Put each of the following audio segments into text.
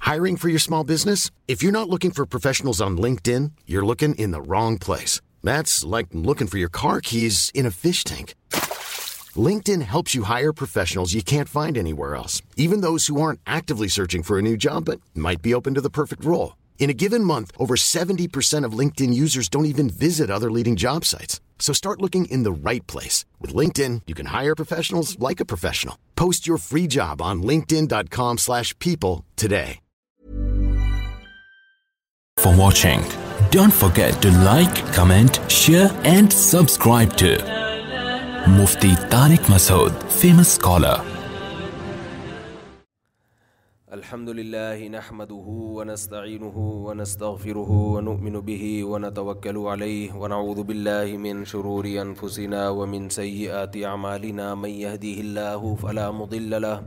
Hiring for your small business? If you're not looking for professionals on LinkedIn, you're looking in the wrong place. That's like looking for your car keys in a fish tank. LinkedIn helps you hire professionals you can't find anywhere else, even those who aren't actively searching for a new job but might be open to the perfect role. In a given month, over 70% of LinkedIn users don't even visit other leading job sites. So start looking in the right place. With LinkedIn, you can hire professionals like a professional. Post your free job on linkedin.com/people today. for watching. Don't forget to like, comment, share, and subscribe to Mufti Tariq Masood, famous scholar. الحمد لله نحمده ونستعينه ونستغفره ونؤمن به ونتوكل عليه ونعوذ بالله من شرور أنفسنا ومن سيئات أعمالنا من يهده الله فلا مضل له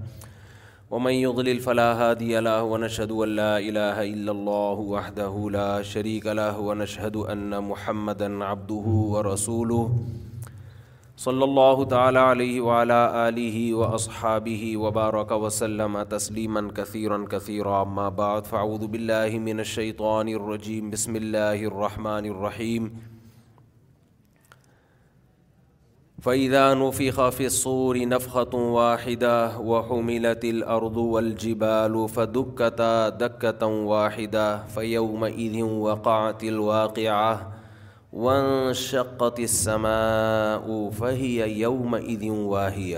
ومن يضلل فلا هادي له له ونشهد أن لا لا إله إلا الله وحده شريك ونشهد أن محمدا عبده ورسوله صلى الله تعالى عليه وعلى آله وأصحابه وبارك وسلم تسليما كثيرا كثيرا ما بعد کثیر بالله من الشيطان الرجيم بسم الله الرحمن الرحيم فَإِذَا خافِ فِي الصُّورِ واحدہ وَاحِدَةٌ وَحُمِلَتِ الْأَرْضُ وَالْجِبَالُ فَدُكَّتَا دَكَّةً واحدہ فَيَوْمَئِذٍ وَقَعَتِ الْوَاقِعَةُ وَانشَقَّتِ السَّمَاءُ فَهِيَ يَوْمَئِذٍ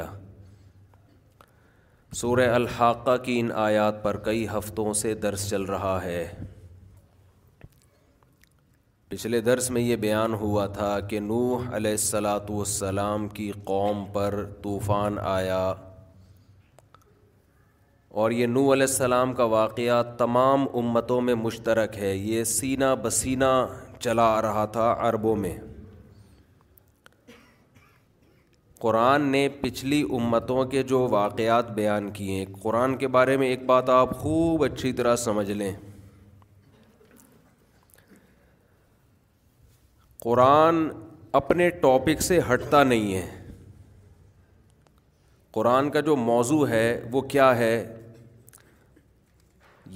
او فحیہ الحاقہ واحیہ کی ان آیات پر کئی ہفتوں سے درس چل رہا ہے پچھلے درس میں یہ بیان ہوا تھا کہ نوح علیہ السلاۃ والسلام کی قوم پر طوفان آیا اور یہ نو علیہ السلام کا واقعہ تمام امتوں میں مشترک ہے یہ سینہ بسینہ چلا آ رہا تھا عربوں میں قرآن نے پچھلی امتوں کے جو واقعات بیان کیے ہیں قرآن کے بارے میں ایک بات آپ خوب اچھی طرح سمجھ لیں قرآن اپنے ٹاپک سے ہٹتا نہیں ہے قرآن کا جو موضوع ہے وہ کیا ہے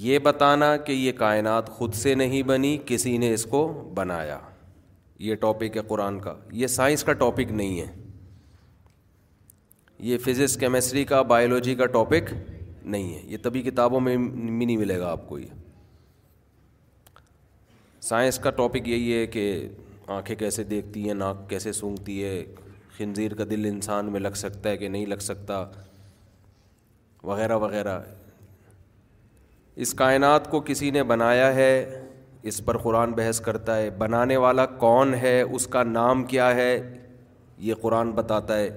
یہ بتانا کہ یہ کائنات خود سے نہیں بنی کسی نے اس کو بنایا یہ ٹاپک ہے قرآن کا یہ سائنس کا ٹاپک نہیں ہے یہ فزکس کیمسٹری کا بایولوجی کا ٹاپک نہیں ہے یہ تبھی کتابوں میں بھی نہیں ملے گا آپ کو یہ سائنس کا ٹاپک یہی ہے کہ آنکھیں کیسے دیکھتی ہیں ناک کیسے سونگتی ہے خنزیر کا دل انسان میں لگ سکتا ہے کہ نہیں لگ سکتا وغیرہ وغیرہ اس کائنات کو کسی نے بنایا ہے اس پر قرآن بحث کرتا ہے بنانے والا کون ہے اس کا نام کیا ہے یہ قرآن بتاتا ہے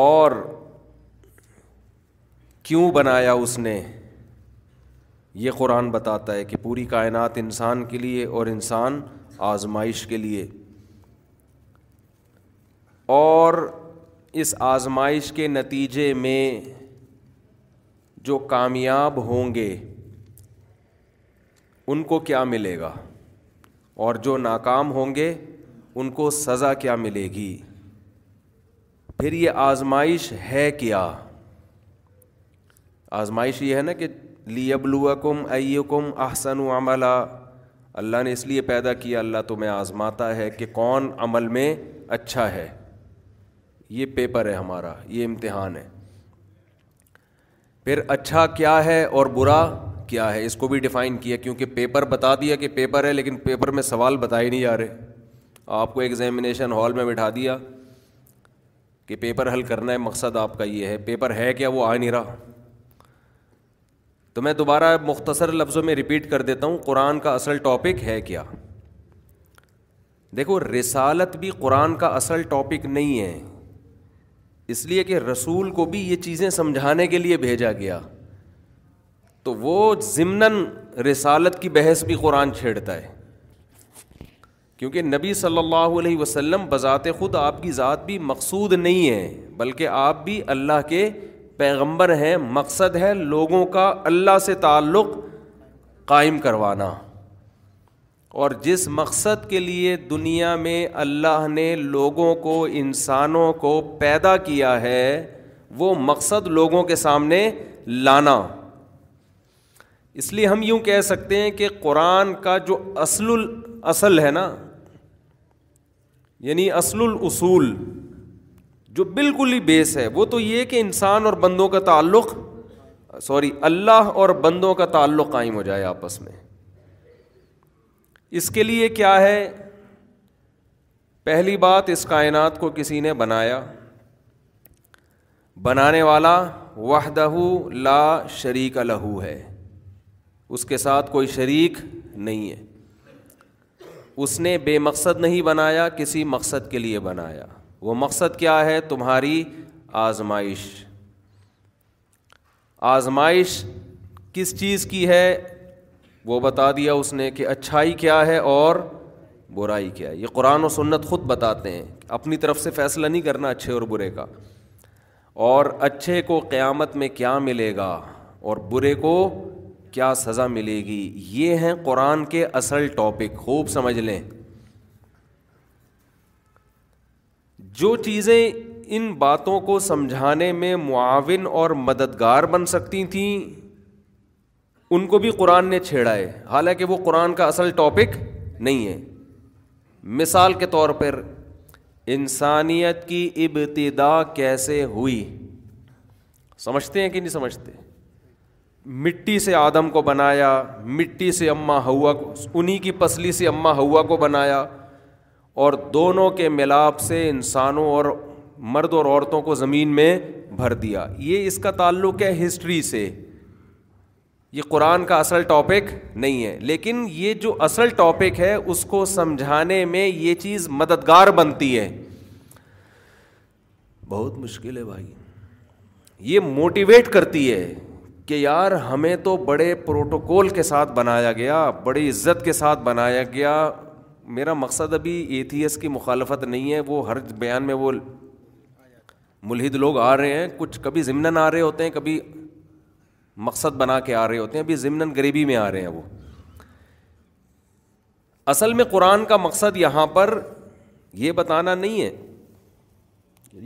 اور کیوں بنایا اس نے یہ قرآن بتاتا ہے کہ پوری کائنات انسان کے لیے اور انسان آزمائش کے لیے اور اس آزمائش کے نتیجے میں جو کامیاب ہوں گے ان کو کیا ملے گا اور جو ناکام ہوں گے ان کو سزا کیا ملے گی پھر یہ آزمائش ہے کیا آزمائش یہ ہے نا کہ لی ابلو کم کم و عملہ اللہ نے اس لیے پیدا کیا اللہ تو میں آزماتا ہے کہ کون عمل میں اچھا ہے یہ پیپر ہے ہمارا یہ امتحان ہے پھر اچھا کیا ہے اور برا کیا ہے اس کو بھی ڈیفائن کیا کیونکہ پیپر بتا دیا کہ پیپر ہے لیکن پیپر میں سوال بتائے نہیں آ رہے آپ کو ایگزامنیشن ہال میں بٹھا دیا کہ پیپر حل کرنا ہے مقصد آپ کا یہ ہے پیپر ہے کیا وہ آ نہیں رہا تو میں دوبارہ مختصر لفظوں میں رپیٹ کر دیتا ہوں قرآن کا اصل ٹاپک ہے کیا دیکھو رسالت بھی قرآن کا اصل ٹاپک نہیں ہے اس لیے کہ رسول کو بھی یہ چیزیں سمجھانے کے لیے بھیجا گیا تو وہ ضمن رسالت کی بحث بھی قرآن چھیڑتا ہے کیونکہ نبی صلی اللہ علیہ وسلم بذات خود آپ کی ذات بھی مقصود نہیں ہے بلکہ آپ بھی اللہ کے پیغمبر ہیں مقصد ہے لوگوں کا اللہ سے تعلق قائم کروانا اور جس مقصد کے لیے دنیا میں اللہ نے لوگوں کو انسانوں کو پیدا کیا ہے وہ مقصد لوگوں کے سامنے لانا اس لیے ہم یوں کہہ سکتے ہیں کہ قرآن کا جو اصل الاصل ہے نا یعنی اصل الاصول جو بالکل ہی بیس ہے وہ تو یہ کہ انسان اور بندوں کا تعلق سوری اللہ اور بندوں کا تعلق قائم ہو جائے آپس میں اس کے لیے کیا ہے پہلی بات اس کائنات کو کسی نے بنایا بنانے والا وحدہ لا شریک لہو ہے اس کے ساتھ کوئی شریک نہیں ہے اس نے بے مقصد نہیں بنایا کسی مقصد کے لیے بنایا وہ مقصد کیا ہے تمہاری آزمائش آزمائش کس چیز کی ہے وہ بتا دیا اس نے کہ اچھائی کیا ہے اور برائی کیا ہے یہ قرآن و سنت خود بتاتے ہیں اپنی طرف سے فیصلہ نہیں کرنا اچھے اور برے کا اور اچھے کو قیامت میں کیا ملے گا اور برے کو کیا سزا ملے گی یہ ہیں قرآن کے اصل ٹاپک خوب سمجھ لیں جو چیزیں ان باتوں کو سمجھانے میں معاون اور مددگار بن سکتی تھیں ان کو بھی قرآن نے چھیڑا ہے حالانکہ وہ قرآن کا اصل ٹاپک نہیں ہے مثال کے طور پر انسانیت کی ابتدا کیسے ہوئی سمجھتے ہیں کہ نہیں سمجھتے مٹی سے آدم کو بنایا مٹی سے اماں ہوا کو انہیں کی پسلی سے اماں ہوا کو بنایا اور دونوں کے ملاپ سے انسانوں اور مرد اور عورتوں کو زمین میں بھر دیا یہ اس کا تعلق ہے ہسٹری سے یہ قرآن کا اصل ٹاپک نہیں ہے لیکن یہ جو اصل ٹاپک ہے اس کو سمجھانے میں یہ چیز مددگار بنتی ہے بہت مشکل ہے بھائی یہ موٹیویٹ کرتی ہے کہ یار ہمیں تو بڑے پروٹوکول کے ساتھ بنایا گیا بڑی عزت کے ساتھ بنایا گیا میرا مقصد ابھی ایتھیس کی مخالفت نہیں ہے وہ ہر بیان میں وہ ملحد لوگ آ رہے ہیں کچھ کبھی ضمن آ رہے ہوتے ہیں کبھی مقصد بنا کے آ رہے ہوتے ہیں ابھی ضمن غریبی میں آ رہے ہیں وہ اصل میں قرآن کا مقصد یہاں پر یہ بتانا نہیں ہے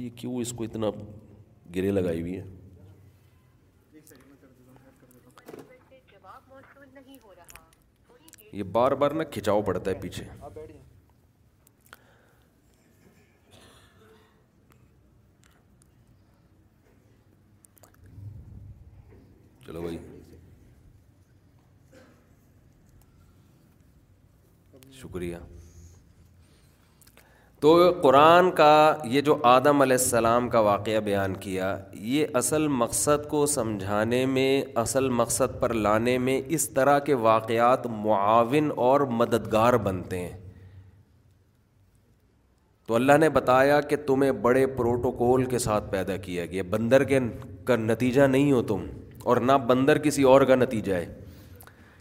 یہ کیوں اس کو اتنا گرے لگائی ہوئی ہے یہ بار بار نہ کھچاؤ پڑتا ہے پیچھے چلو بھائی شکریہ تو قرآن کا یہ جو آدم علیہ السلام کا واقعہ بیان کیا یہ اصل مقصد کو سمجھانے میں اصل مقصد پر لانے میں اس طرح کے واقعات معاون اور مددگار بنتے ہیں تو اللہ نے بتایا کہ تمہیں بڑے پروٹوکول کے ساتھ پیدا کیا گیا بندر کے کا نتیجہ نہیں ہو تم اور نہ بندر کسی اور کا نتیجہ ہے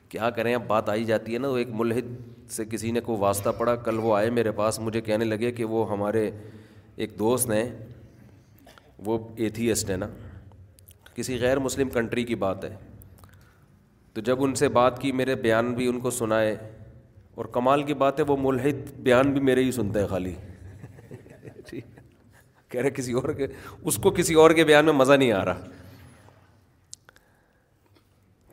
کیا کریں اب بات آئی جاتی ہے نا تو ایک ملحد سے کسی نے کوئی واسطہ پڑا کل وہ آئے میرے پاس مجھے کہنے لگے کہ وہ ہمارے ایک دوست ہیں وہ ایتھیسٹ ہیں نا کسی غیر مسلم کنٹری کی بات ہے تو جب ان سے بات کی میرے بیان بھی ان کو سنائے اور کمال کی بات ہے وہ ملحد بیان بھی میرے ہی سنتے ہیں خالی کہہ رہے کسی اور کے اس کو کسی اور کے بیان میں مزہ نہیں آ رہا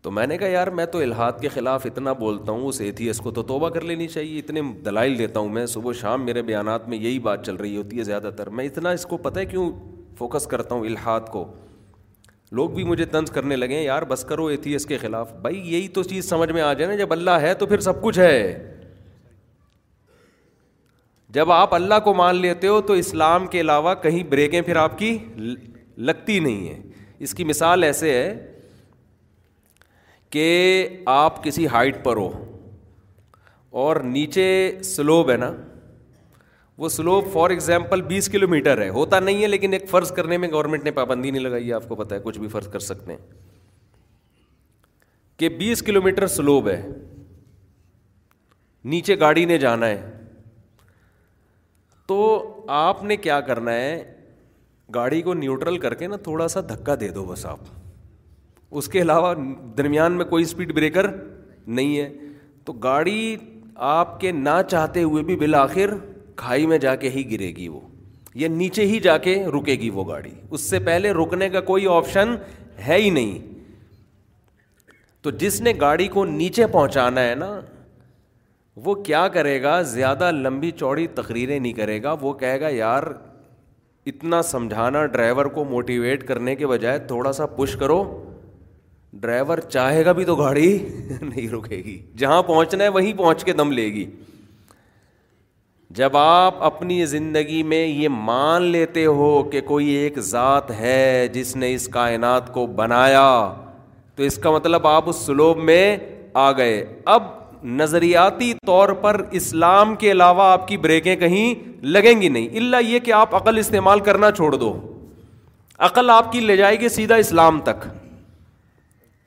تو میں نے کہا یار میں تو الحاد کے خلاف اتنا بولتا ہوں اس ایتھیس کو کو توبہ کر لینی چاہیے اتنے دلائل دیتا ہوں میں صبح شام میرے بیانات میں یہی بات چل رہی ہوتی ہے زیادہ تر میں اتنا اس کو پتہ ہے کیوں فوکس کرتا ہوں الحاد کو لوگ بھی مجھے طنز کرنے لگے ہیں یار بس کرو ایتھی کے خلاف بھائی یہی تو چیز سمجھ میں آ جائے نا جب اللہ ہے تو پھر سب کچھ ہے جب آپ اللہ کو مان لیتے ہو تو اسلام کے علاوہ کہیں بریکیں پھر آپ کی لگتی نہیں ہیں اس کی مثال ایسے ہے کہ آپ کسی ہائٹ پر ہو اور نیچے سلوب ہے نا وہ سلوب فار ایگزامپل بیس کلو میٹر ہے ہوتا نہیں ہے لیکن ایک فرض کرنے میں گورنمنٹ نے پابندی نہیں لگائی ہے آپ کو پتا ہے کچھ بھی فرض کر سکتے ہیں کہ بیس کلو میٹر سلوب ہے نیچے گاڑی نے جانا ہے تو آپ نے کیا کرنا ہے گاڑی کو نیوٹرل کر کے نا تھوڑا سا دھکا دے دو بس آپ اس کے علاوہ درمیان میں کوئی اسپیڈ بریکر نہیں ہے تو گاڑی آپ کے نہ چاہتے ہوئے بھی بالآخر کھائی میں جا کے ہی گرے گی وہ یا نیچے ہی جا کے رکے گی وہ گاڑی اس سے پہلے رکنے کا کوئی آپشن ہے ہی نہیں تو جس نے گاڑی کو نیچے پہنچانا ہے نا وہ کیا کرے گا زیادہ لمبی چوڑی تقریریں نہیں کرے گا وہ کہے گا یار اتنا سمجھانا ڈرائیور کو موٹیویٹ کرنے کے بجائے تھوڑا سا پش کرو ڈرائیور چاہے گا بھی تو گاڑی نہیں رکے گی جہاں پہنچنا ہے وہیں پہنچ کے دم لے گی جب آپ اپنی زندگی میں یہ مان لیتے ہو کہ کوئی ایک ذات ہے جس نے اس کائنات کو بنایا تو اس کا مطلب آپ اس سلوب میں آ گئے اب نظریاتی طور پر اسلام کے علاوہ آپ کی بریکیں کہیں لگیں گی نہیں اللہ یہ کہ آپ عقل استعمال کرنا چھوڑ دو عقل آپ کی لے جائے گی سیدھا اسلام تک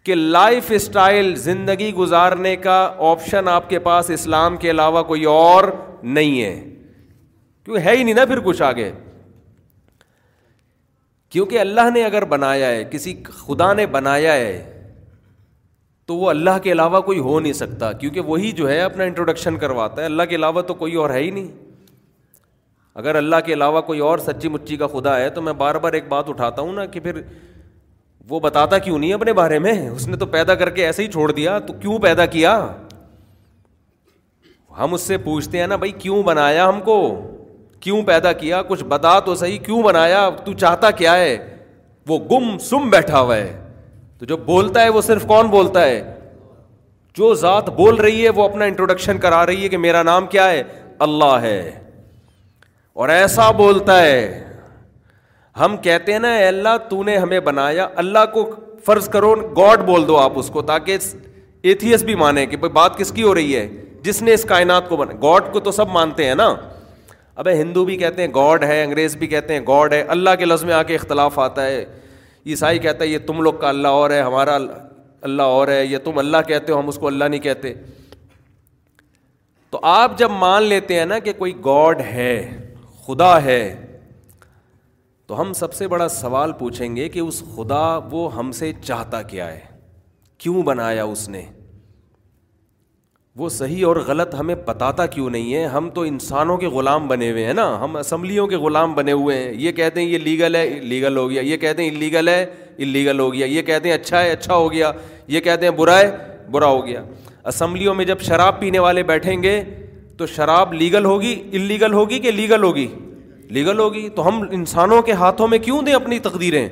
کہ لائف اسٹائل زندگی گزارنے کا آپشن آپ کے پاس اسلام کے علاوہ کوئی اور نہیں ہے کیوں ہے ہی نہیں نا پھر کچھ آگے کیونکہ اللہ نے اگر بنایا ہے کسی خدا نے بنایا ہے تو وہ اللہ کے علاوہ کوئی ہو نہیں سکتا کیونکہ وہی جو ہے اپنا انٹروڈکشن کرواتا ہے اللہ کے علاوہ تو کوئی اور ہے ہی نہیں اگر اللہ کے علاوہ کوئی اور سچی مچی کا خدا ہے تو میں بار بار ایک بات اٹھاتا ہوں نا کہ پھر وہ بتاتا کیوں نہیں اپنے بارے میں اس نے تو پیدا کر کے ایسے ہی چھوڑ دیا تو کیوں پیدا کیا ہم اس سے پوچھتے ہیں نا بھائی کیوں بنایا ہم کو کیوں پیدا کیا کچھ بتا تو صحیح کیوں بنایا تو چاہتا کیا ہے وہ گم سم بیٹھا ہوا ہے تو جو بولتا ہے وہ صرف کون بولتا ہے جو ذات بول رہی ہے وہ اپنا انٹروڈکشن کرا رہی ہے کہ میرا نام کیا ہے اللہ ہے اور ایسا بولتا ہے ہم کہتے ہیں نا اللہ تو نے ہمیں بنایا اللہ کو فرض کرو گاڈ بول دو آپ اس کو تاکہ ایتھیس بھی مانے کہ بات کس کی ہو رہی ہے جس نے اس کائنات کو بنا گاڈ کو تو سب مانتے ہیں نا اب ہندو بھی کہتے ہیں گاڈ ہے انگریز بھی کہتے ہیں گاڈ ہے اللہ کے لفظ میں آ کے اختلاف آتا ہے عیسائی کہتا ہے یہ تم لوگ کا اللہ اور ہے ہمارا اللہ اور ہے یہ تم اللہ کہتے ہو ہم اس کو اللہ نہیں کہتے تو آپ جب مان لیتے ہیں نا کہ کوئی گاڈ ہے خدا ہے تو ہم سب سے بڑا سوال پوچھیں گے کہ اس خدا وہ ہم سے چاہتا کیا ہے کیوں بنایا اس نے وہ صحیح اور غلط ہمیں بتاتا کیوں نہیں ہے ہم تو انسانوں کے غلام بنے ہوئے ہیں نا ہم اسمبلیوں کے غلام بنے ہوئے ہیں یہ کہتے ہیں یہ لیگل ہے لیگل ہو گیا یہ کہتے ہیں انلیگل ہے انلیگل ہو گیا یہ کہتے ہیں اچھا ہے اچھا ہو گیا یہ کہتے ہیں برا ہے برا ہو گیا اسمبلیوں میں جب شراب پینے والے بیٹھیں گے تو شراب لیگل ہوگی انلیگل ہوگی کہ لیگل ہوگی لیگل ہوگی تو ہم انسانوں کے ہاتھوں میں کیوں دیں اپنی تقدیریں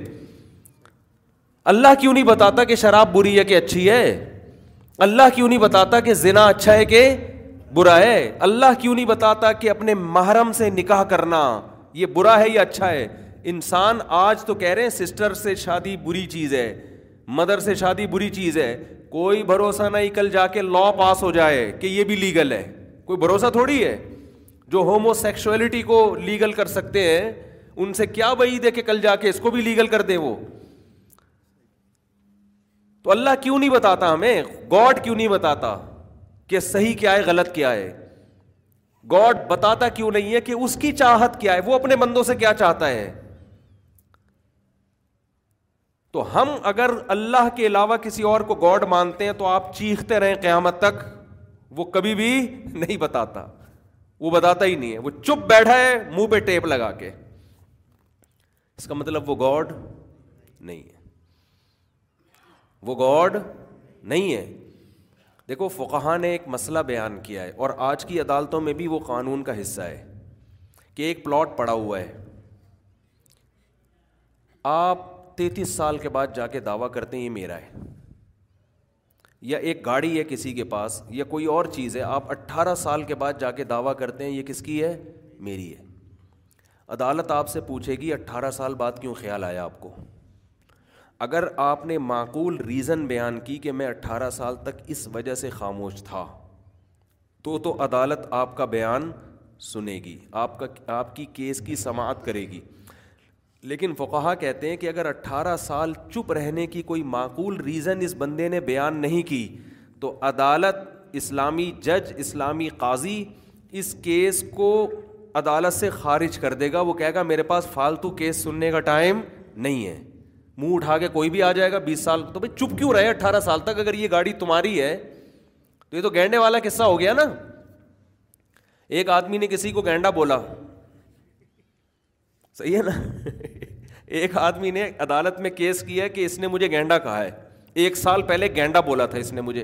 اللہ کیوں نہیں بتاتا کہ شراب بری ہے کہ اچھی ہے اللہ کیوں نہیں بتاتا کہ زنا اچھا ہے کہ برا ہے اللہ کیوں نہیں بتاتا کہ اپنے محرم سے نکاح کرنا یہ برا ہے یا اچھا ہے انسان آج تو کہہ رہے ہیں سسٹر سے شادی بری چیز ہے مدر سے شادی بری چیز ہے کوئی بھروسہ نہ ہی کل جا کے لا پاس ہو جائے کہ یہ بھی لیگل ہے کوئی بھروسہ تھوڑی ہے جو ہومو سیکشولیٹی کو لیگل کر سکتے ہیں ان سے کیا بئی دے کے کل جا کے اس کو بھی لیگل کر دے وہ تو اللہ کیوں نہیں بتاتا ہمیں گاڈ کیوں نہیں بتاتا کہ صحیح کیا ہے غلط کیا ہے گاڈ بتاتا کیوں نہیں ہے کہ اس کی چاہت کیا ہے وہ اپنے بندوں سے کیا چاہتا ہے تو ہم اگر اللہ کے علاوہ کسی اور کو گاڈ مانتے ہیں تو آپ چیختے رہیں قیامت تک وہ کبھی بھی نہیں بتاتا وہ بتاتا ہی نہیں ہے وہ چپ بیٹھا ہے منہ پہ ٹیپ لگا کے اس کا مطلب وہ گاڈ نہیں ہے وہ گاڈ نہیں ہے دیکھو فقہ نے ایک مسئلہ بیان کیا ہے اور آج کی عدالتوں میں بھی وہ قانون کا حصہ ہے کہ ایک پلاٹ پڑا ہوا ہے آپ تینتیس سال کے بعد جا کے دعویٰ کرتے ہیں یہ میرا ہے یا ایک گاڑی ہے کسی کے پاس یا کوئی اور چیز ہے آپ اٹھارہ سال کے بعد جا کے دعویٰ کرتے ہیں یہ کس کی ہے میری ہے عدالت آپ سے پوچھے گی اٹھارہ سال بعد کیوں خیال آیا آپ کو اگر آپ نے معقول ریزن بیان کی کہ میں اٹھارہ سال تک اس وجہ سے خاموش تھا تو تو عدالت آپ کا بیان سنے گی آپ کا آپ کی کیس کی سماعت کرے گی لیکن فقہ کہتے ہیں کہ اگر اٹھارہ سال چپ رہنے کی کوئی معقول ریزن اس بندے نے بیان نہیں کی تو عدالت اسلامی جج اسلامی قاضی اس کیس کو عدالت سے خارج کر دے گا وہ کہے گا میرے پاس فالتو کیس سننے کا ٹائم نہیں ہے منہ اٹھا کے کوئی بھی آ جائے گا بیس سال تو بھائی چپ کیوں رہے اٹھارہ سال تک اگر یہ گاڑی تمہاری ہے تو یہ تو گینڈے والا قصہ ہو گیا نا ایک آدمی نے کسی کو گینڈا بولا صحیح ہے نا ایک آدمی نے عدالت میں کیس کیا ہے کہ اس نے مجھے گینڈا کہا ہے ایک سال پہلے گینڈا بولا تھا اس نے مجھے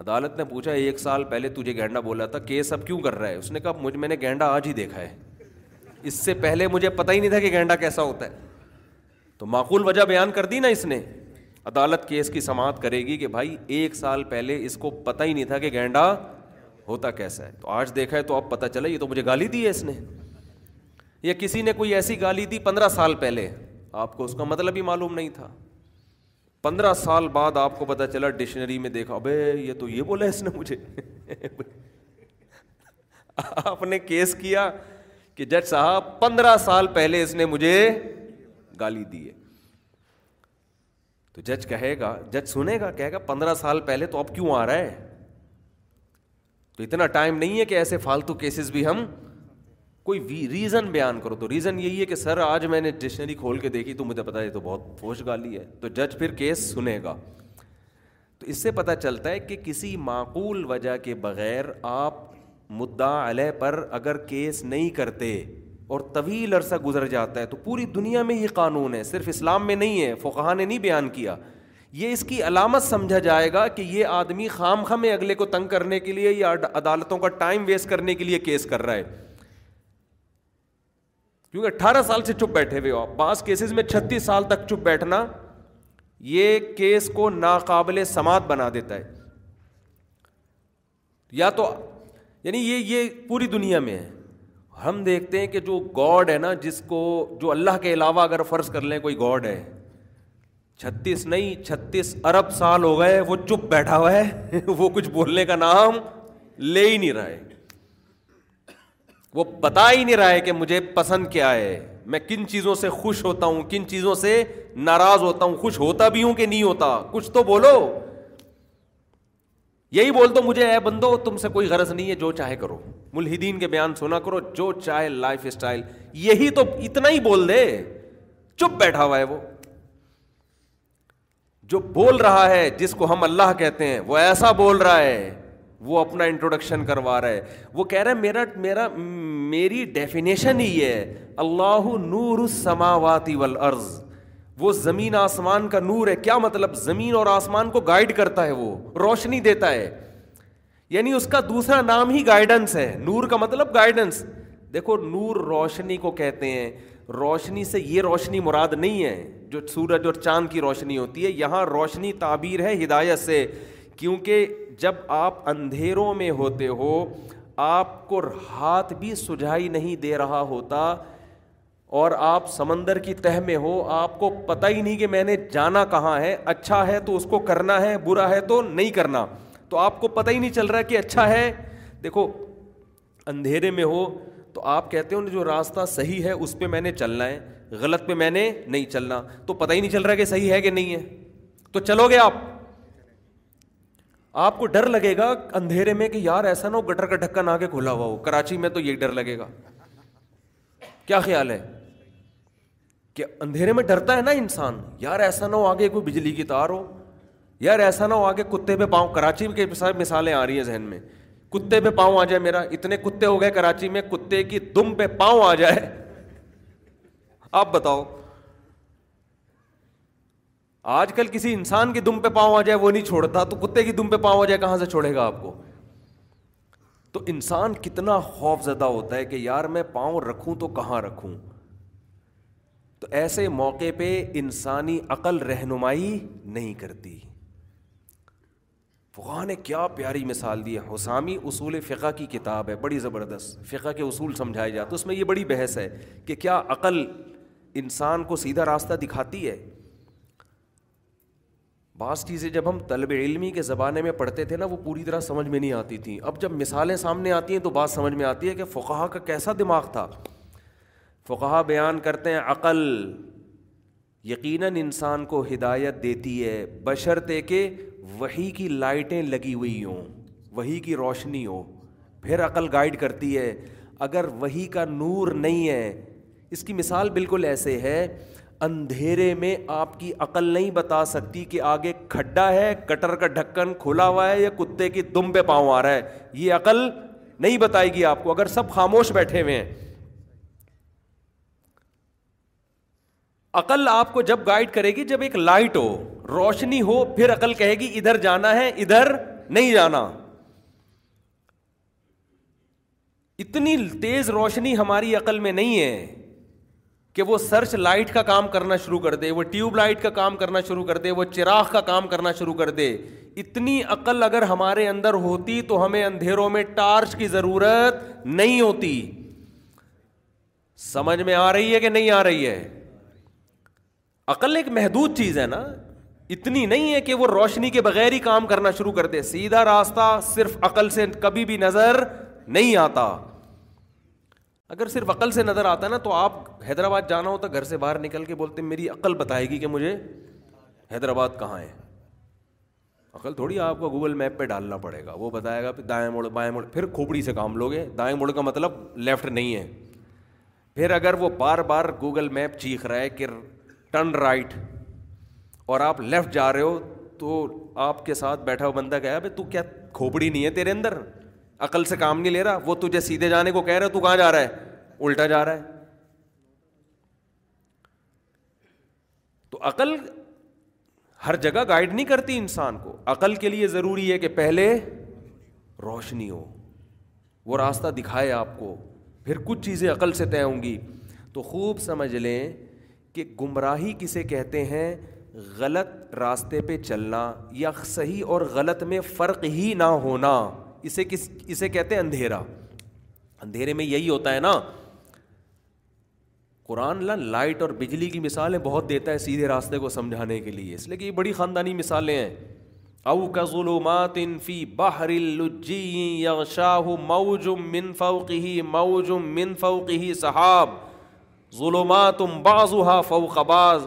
عدالت نے پوچھا ایک سال پہلے تجھے گینڈا بولا تھا کیس اب کیوں کر رہا ہے اس نے کہا مجھ میں نے گینڈا آج ہی دیکھا ہے اس سے پہلے مجھے پتا ہی نہیں تھا کہ گینڈا کیسا ہوتا ہے تو معقول وجہ بیان کر دی نا اس نے عدالت کیس کی سماعت کرے گی کہ بھائی ایک سال پہلے اس کو پتا ہی نہیں تھا کہ گینڈا ہوتا کیسا ہے تو آج دیکھا ہے تو اب پتا چلا یہ تو مجھے گالی دی ہے اس نے یا کسی نے کوئی ایسی گالی دی پندرہ سال پہلے آپ کو اس کا مطلب ہی معلوم نہیں تھا پندرہ سال بعد آپ کو پتا چلا ڈکشنری میں دیکھا ابے یہ تو یہ بولا اس نے مجھے آپ نے کیس کیا کہ جج صاحب پندرہ سال پہلے اس نے مجھے گالی دی ہے تو جج کہے گا جج سنے گا کہے گا پندرہ سال پہلے تو اب کیوں آ رہا ہے تو اتنا ٹائم نہیں ہے کہ ایسے فالتو کیسز بھی ہم کوئی ریزن بیان کرو تو ریزن یہی ہے کہ سر آج میں نے ڈکشنری کھول کے دیکھی تو مجھے پتا یہ تو بہت فوش گالی ہے تو جج پھر کیس سنے گا تو اس سے پتا چلتا ہے کہ کسی معقول وجہ کے بغیر آپ مدعا علیہ پر اگر کیس نہیں کرتے اور طویل عرصہ گزر جاتا ہے تو پوری دنیا میں یہ قانون ہے صرف اسلام میں نہیں ہے فقہ نے نہیں بیان کیا یہ اس کی علامت سمجھا جائے گا کہ یہ آدمی خام خمے اگلے کو تنگ کرنے کے لیے یا عدالتوں کا ٹائم ویسٹ کرنے کے لیے کیس کر رہا ہے کیونکہ اٹھارہ سال سے چپ بیٹھے ہوئے ہو آپ بعض کیسز میں چھتیس سال تک چپ بیٹھنا یہ کیس کو ناقابل سماعت بنا دیتا ہے یا تو یعنی یہ یہ پوری دنیا میں ہے ہم دیکھتے ہیں کہ جو گاڈ ہے نا جس کو جو اللہ کے علاوہ اگر فرض کر لیں کوئی گاڈ ہے چھتیس نہیں چھتیس ارب سال ہو گئے وہ چپ بیٹھا ہوا ہے وہ کچھ بولنے کا نام لے ہی نہیں رہا ہے وہ بتا ہی نہیں رہا ہے کہ مجھے پسند کیا ہے میں کن چیزوں سے خوش ہوتا ہوں کن چیزوں سے ناراض ہوتا ہوں خوش ہوتا بھی ہوں کہ نہیں ہوتا کچھ تو بولو یہی بول دو مجھے اے بندو تم سے کوئی غرض نہیں ہے جو چاہے کرو ملحدین کے بیان سنا کرو جو چاہے لائف اسٹائل یہی تو اتنا ہی بول دے چپ بیٹھا ہوا ہے وہ جو بول رہا ہے جس کو ہم اللہ کہتے ہیں وہ ایسا بول رہا ہے وہ اپنا انٹروڈکشن کروا رہا ہے وہ کہہ رہا ہے میرا میرا میری ڈیفینیشن ہی ہے اللہ نور السماواتی والارض وہ زمین آسمان کا نور ہے کیا مطلب زمین اور آسمان کو گائیڈ کرتا ہے وہ روشنی دیتا ہے یعنی اس کا دوسرا نام ہی گائیڈنس ہے نور کا مطلب گائیڈنس دیکھو نور روشنی کو کہتے ہیں روشنی سے یہ روشنی مراد نہیں ہے جو سورج اور چاند کی روشنی ہوتی ہے یہاں روشنی تعبیر ہے ہدایت سے کیونکہ جب آپ اندھیروں میں ہوتے ہو آپ کو ہاتھ بھی سجھائی نہیں دے رہا ہوتا اور آپ سمندر کی تہ میں ہو آپ کو پتہ ہی نہیں کہ میں نے جانا کہاں ہے اچھا ہے تو اس کو کرنا ہے برا ہے تو نہیں کرنا تو آپ کو پتہ ہی نہیں چل رہا کہ اچھا ہے دیکھو اندھیرے میں ہو تو آپ کہتے ہو جو راستہ صحیح ہے اس پہ میں نے چلنا ہے غلط پہ میں نے نہیں چلنا تو پتہ ہی نہیں چل رہا کہ صحیح ہے کہ نہیں ہے تو چلو گے آپ آپ کو ڈر لگے گا اندھیرے میں کہ یار ایسا نہ ہو گٹر کا ڈھکن آ کے کھلا ہوا ہو کراچی میں تو یہ ڈر لگے گا کیا خیال ہے کہ اندھیرے میں ڈرتا ہے نا انسان یار ایسا نہ ہو آگے کوئی بجلی کی تار ہو یار ایسا نہ ہو آگے کتے پہ پاؤں کراچی کے ساتھ مثالیں آ رہی ہیں ذہن میں کتے پہ پاؤں آ جائے میرا اتنے کتے ہو گئے کراچی میں کتے کی دم پہ پاؤں آ جائے آپ بتاؤ آج کل کسی انسان کے دم پہ پاؤں آ جائے وہ نہیں چھوڑتا تو کتے کی دم پہ پاؤں آ جائے کہاں سے چھوڑے گا آپ کو تو انسان کتنا خوف زدہ ہوتا ہے کہ یار میں پاؤں رکھوں تو کہاں رکھوں تو ایسے موقع پہ انسانی عقل رہنمائی نہیں کرتی فقہ نے کیا پیاری مثال دی ہے حسامی اصول فقہ کی کتاب ہے بڑی زبردست فقہ کے اصول سمجھائے جاتے اس میں یہ بڑی بحث ہے کہ کیا عقل انسان کو سیدھا راستہ دکھاتی ہے بعض چیزیں جب ہم طلب علمی کے زمانے میں پڑھتے تھے نا وہ پوری طرح سمجھ میں نہیں آتی تھیں اب جب مثالیں سامنے آتی ہیں تو بات سمجھ میں آتی ہے کہ فقہ کا کیسا دماغ تھا فقہ بیان کرتے ہیں عقل یقیناً انسان کو ہدایت دیتی ہے بشرطے کہ وہی کی لائٹیں لگی ہوئی ہوں وہی کی روشنی ہو پھر عقل گائیڈ کرتی ہے اگر وہی کا نور نہیں ہے اس کی مثال بالکل ایسے ہے اندھیرے میں آپ کی عقل نہیں بتا سکتی کہ آگے کھڈا ہے کٹر کا ڈھکن کھلا ہوا ہے یا کتے کی دم پہ پاؤں آ رہا ہے یہ عقل نہیں بتائے گی آپ کو اگر سب خاموش بیٹھے ہوئے ہیں عقل آپ کو جب گائڈ کرے گی جب ایک لائٹ ہو روشنی ہو پھر عقل کہے گی ادھر جانا ہے ادھر نہیں جانا اتنی تیز روشنی ہماری عقل میں نہیں ہے کہ وہ سرچ لائٹ کا کام کرنا شروع کر دے وہ ٹیوب لائٹ کا کام کرنا شروع کر دے وہ چراغ کا کام کرنا شروع کر دے اتنی عقل اگر ہمارے اندر ہوتی تو ہمیں اندھیروں میں ٹارچ کی ضرورت نہیں ہوتی سمجھ میں آ رہی ہے کہ نہیں آ رہی ہے عقل ایک محدود چیز ہے نا اتنی نہیں ہے کہ وہ روشنی کے بغیر ہی کام کرنا شروع کر دے سیدھا راستہ صرف عقل سے کبھی بھی نظر نہیں آتا اگر صرف عقل سے نظر آتا ہے نا تو آپ حیدرآباد جانا ہوتا گھر سے باہر نکل کے بولتے میری عقل بتائے گی کہ مجھے حیدرآباد کہاں ہے عقل تھوڑی آپ کو گوگل میپ پہ ڈالنا پڑے گا وہ بتائے گا پھر دائیں مڑ بائیں موڑ پھر کھوپڑی سے کام لوگے دائیں مڑ کا مطلب لیفٹ نہیں ہے پھر اگر وہ بار بار گوگل میپ چیخ رہا ہے کہ ٹرن رائٹ اور آپ لیفٹ جا رہے ہو تو آپ کے ساتھ بیٹھا ہوا بندہ بھائی تو کیا کھوپڑی نہیں ہے تیرے اندر عقل سے کام نہیں لے رہا وہ تجھے سیدھے جانے کو کہہ رہے تو کہاں جا رہا ہے الٹا جا رہا ہے تو عقل ہر جگہ گائڈ نہیں کرتی انسان کو عقل کے لیے ضروری ہے کہ پہلے روشنی ہو وہ راستہ دکھائے آپ کو پھر کچھ چیزیں عقل سے طے ہوں گی تو خوب سمجھ لیں کہ گمراہی کسے کہتے ہیں غلط راستے پہ چلنا یا صحیح اور غلط میں فرق ہی نہ ہونا اسے کس اسے کہتے ہیں اندھیرا اندھیرے میں یہی ہوتا ہے نا قرآن لا لائٹ اور بجلی کی مثالیں بہت دیتا ہے سیدھے راستے کو سمجھانے کے لیے اس لیے کہ یہ بڑی خاندانی مثالیں ہیں او کا ظلمات من من صحاب ظلمات فوق باز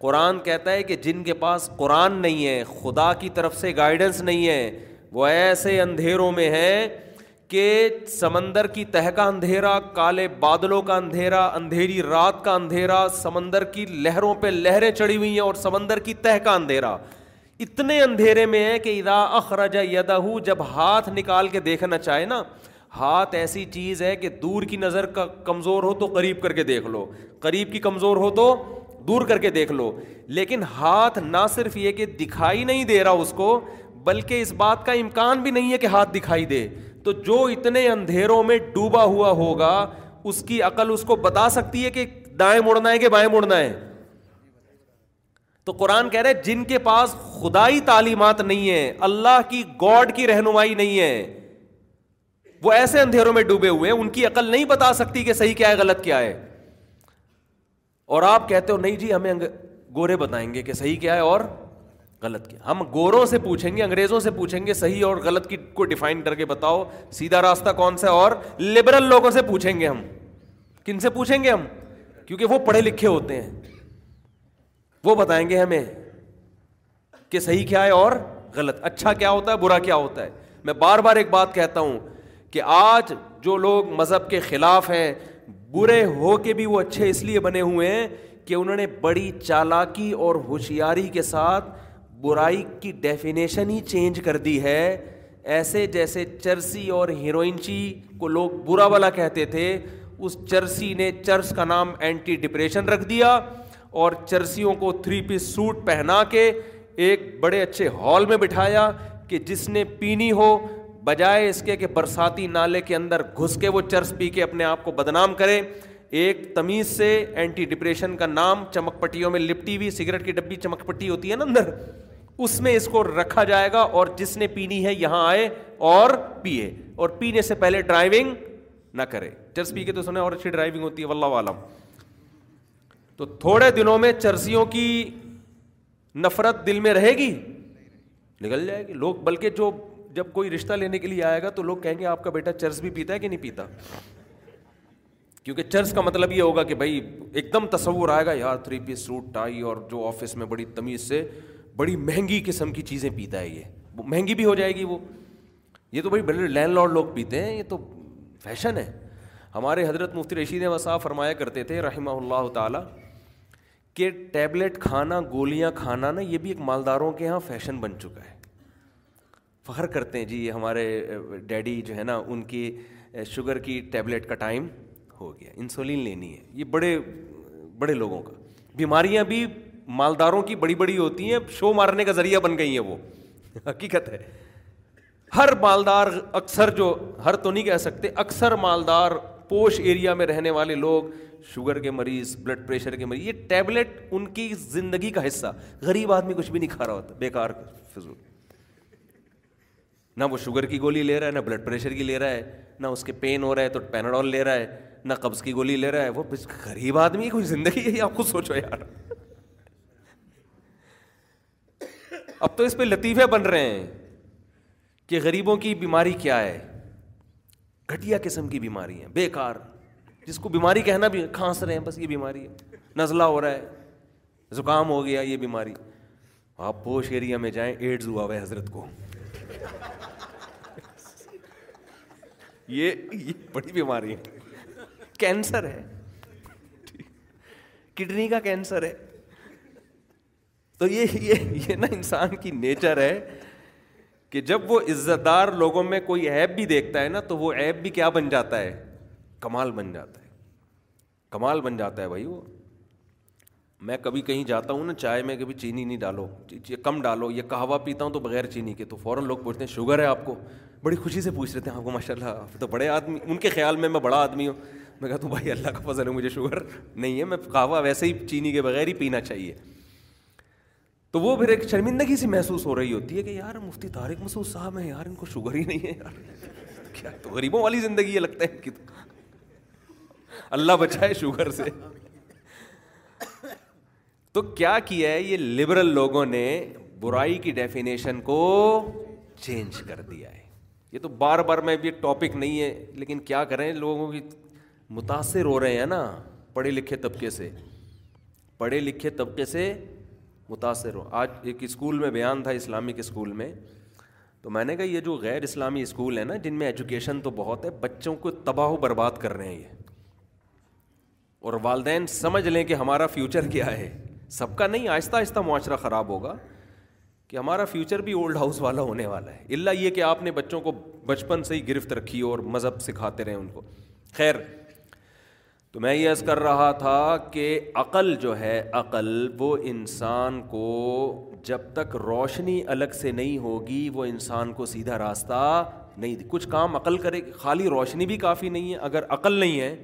قرآن کہتا ہے کہ جن کے پاس قرآن نہیں ہے خدا کی طرف سے گائیڈنس نہیں ہے وہ ایسے اندھیروں میں ہے کہ سمندر کی تہ کا اندھیرا کالے بادلوں کا اندھیرا اندھیری رات کا اندھیرا سمندر کی لہروں پہ لہریں چڑھی ہوئی ہیں اور سمندر کی تہ کا اندھیرا اتنے اندھیرے میں ہے کہ ادا اخراج یدہ ہو جب ہاتھ نکال کے دیکھنا چاہے نا ہاتھ ایسی چیز ہے کہ دور کی نظر کا کمزور ہو تو قریب کر کے دیکھ لو قریب کی کمزور ہو تو دور کر کے دیکھ لو لیکن ہاتھ نہ صرف یہ کہ دکھائی نہیں دے رہا اس کو بلکہ اس بات کا امکان بھی نہیں ہے کہ ہاتھ دکھائی دے تو جو اتنے اندھیروں میں ڈوبا ہوا ہوگا اس کی عقل اس کو بتا سکتی ہے کہ دائیں مڑنا ہے کہ بائیں مڑنا ہے تو قرآن کہہ رہے جن کے پاس خدائی تعلیمات نہیں ہے اللہ کی گاڈ کی رہنمائی نہیں ہے وہ ایسے اندھیروں میں ڈوبے ہوئے ان کی عقل نہیں بتا سکتی کہ صحیح کیا ہے غلط کیا ہے اور آپ کہتے ہو نہیں جی ہمیں گورے بتائیں گے کہ صحیح کیا ہے اور غلط ہم گوروں سے پوچھیں گے انگریزوں سے پوچھیں گے صحیح اور غلط کی کو ڈیفائن کر کے بتاؤ سیدھا راستہ کون سا اور لبرل لوگوں سے پوچھیں گے ہم کن سے پوچھیں گے ہم کیونکہ وہ پڑھے لکھے ہوتے ہیں وہ بتائیں گے ہمیں کہ صحیح کیا ہے اور غلط اچھا کیا ہوتا ہے برا کیا ہوتا ہے میں بار بار ایک بات کہتا ہوں کہ آج جو لوگ مذہب کے خلاف ہیں برے ہو کے بھی وہ اچھے اس لیے بنے ہوئے ہیں کہ انہوں نے بڑی چالاکی اور ہوشیاری کے ساتھ برائی کی ڈیفینیشن ہی چینج کر دی ہے ایسے جیسے چرسی اور ہیروئنچی کو لوگ برا والا کہتے تھے اس چرسی نے چرس کا نام اینٹی ڈپریشن رکھ دیا اور چرسیوں کو تھری پیس سوٹ پہنا کے ایک بڑے اچھے ہال میں بٹھایا کہ جس نے پینی ہو بجائے اس کے کہ برساتی نالے کے اندر گھس کے وہ چرس پی کے اپنے آپ کو بدنام کرے ایک تمیز سے اینٹی ڈپریشن کا نام چمک پٹیوں میں لپٹی ہوئی سگریٹ کی ڈبی چمک پٹی ہوتی ہے نا اندر اس میں اس کو رکھا جائے گا اور جس نے پینی ہے یہاں آئے اور پیے اور پینے سے پہلے ڈرائیونگ نہ کرے چرس پی کے تو سنیں اور اچھی ڈرائیونگ ہوتی ہے واللہ عالم تو تھوڑے دنوں میں چرسیوں کی نفرت دل میں رہے گی نکل جائے گی لوگ بلکہ جو جب کوئی رشتہ لینے کے لیے آئے گا تو لوگ کہیں گے آپ کا بیٹا چرس بھی پیتا ہے کہ نہیں پیتا کیونکہ چرچ کا مطلب یہ ہوگا کہ بھائی ایک دم تصور آئے گا یار تھری پیس سوٹ ٹائی اور جو آفس میں بڑی تمیز سے بڑی مہنگی قسم کی چیزیں پیتا ہے یہ مہنگی بھی ہو جائے گی وہ یہ تو بھائی بڑے لینڈ لارڈ لوگ پیتے ہیں یہ تو فیشن ہے ہمارے حضرت مفتی رشید وسا فرمایا کرتے تھے رحمہ اللہ تعالیٰ کہ ٹیبلیٹ کھانا گولیاں کھانا نا یہ بھی ایک مالداروں کے یہاں فیشن بن چکا ہے فخر کرتے ہیں جی ہمارے ڈیڈی جو ہے نا ان کی شوگر کی ٹیبلیٹ کا ٹائم ہو گیا انسولین لینی ہے یہ بڑے بڑے لوگوں کا بیماریاں بھی مالداروں کی بڑی بڑی ہوتی ہیں شو مارنے کا ذریعہ بن گئی ہیں وہ حقیقت ہے ہر مالدار اکثر جو ہر تو نہیں کہہ سکتے اکثر مالدار پوش ایریا میں رہنے والے لوگ شوگر کے مریض بلڈ پریشر کے مریض یہ ٹیبلٹ ان کی زندگی کا حصہ غریب آدمی کچھ بھی نہیں کھا رہا ہوتا بیکار فضول نہ وہ شوگر کی گولی لے رہا ہے نہ بلڈ پریشر کی لے رہا ہے نہ اس کے پین ہو رہا ہے تو پیناڈول لے رہا ہے نہ قبض کی گولی لے رہا ہے وہ غریب آدمی کوئی زندگی ہے آپ کو سوچو یار اب تو اس پہ لطیفے بن رہے ہیں کہ غریبوں کی بیماری کیا ہے گھٹیا قسم کی بیماری ہے بے کار جس کو بیماری کہنا بھی کھانس رہے ہیں بس یہ بیماری ہے نزلہ ہو رہا ہے زکام ہو گیا یہ بیماری آپ پوش ایریا میں جائیں ایڈز ہوا ہوا ہے حضرت کو یہ بڑی بیماری ہے کینسر ہے کڈنی کا کینسر ہے تو یہ یہ نا انسان کی نیچر ہے کہ جب وہ عزت دار لوگوں میں کوئی ایپ بھی دیکھتا ہے نا تو وہ ایپ بھی کیا بن جاتا ہے کمال بن جاتا ہے کمال بن جاتا ہے بھائی وہ میں کبھی کہیں جاتا ہوں نا چائے میں کبھی چینی نہیں ڈالو کم ڈالو یا کہاوہ پیتا ہوں تو بغیر چینی کے تو فوراً لوگ پوچھتے ہیں شوگر ہے آپ کو بڑی خوشی سے پوچھ لیتے ہیں آپ کو ماشاء اللہ آپ تو بڑے آدمی ان کے خیال میں میں بڑا آدمی ہوں میں کہا تو بھائی اللہ کا فضل ہے مجھے شوگر نہیں ہے میں کہوا ویسے ہی چینی کے بغیر ہی پینا چاہیے تو وہ پھر ایک شرمندگی سی محسوس ہو رہی ہوتی ہے کہ یار مفتی طارق مسود صاحب ہیں یار ان کو شوگر ہی نہیں ہے یار کیا تو غریبوں والی زندگی یہ لگتا ہے اللہ بچائے شوگر سے تو کیا کیا ہے یہ لبرل لوگوں نے برائی کی ڈیفینیشن کو چینج کر دیا ہے یہ تو بار بار میں یہ ٹاپک نہیں ہے لیکن کیا کریں لوگوں کی متاثر ہو رہے ہیں نا پڑھے لکھے طبقے سے پڑھے لکھے طبقے سے متاثر ہو آج ایک اسکول میں بیان تھا اسلامک اسکول میں تو میں نے کہا یہ جو غیر اسلامی اسکول ہیں نا جن میں ایجوکیشن تو بہت ہے بچوں کو تباہ و برباد کر رہے ہیں یہ اور والدین سمجھ لیں کہ ہمارا فیوچر کیا ہے سب کا نہیں آہستہ آہستہ معاشرہ خراب ہوگا کہ ہمارا فیوچر بھی اولڈ ہاؤس والا ہونے والا ہے اللہ یہ کہ آپ نے بچوں کو بچپن سے ہی گرفت رکھی اور مذہب سکھاتے رہے ان کو خیر تو میں یہ کر رہا تھا کہ عقل جو ہے عقل وہ انسان کو جب تک روشنی الگ سے نہیں ہوگی وہ انسان کو سیدھا راستہ نہیں دی. کچھ کام عقل کرے خالی روشنی بھی کافی نہیں ہے اگر عقل نہیں ہے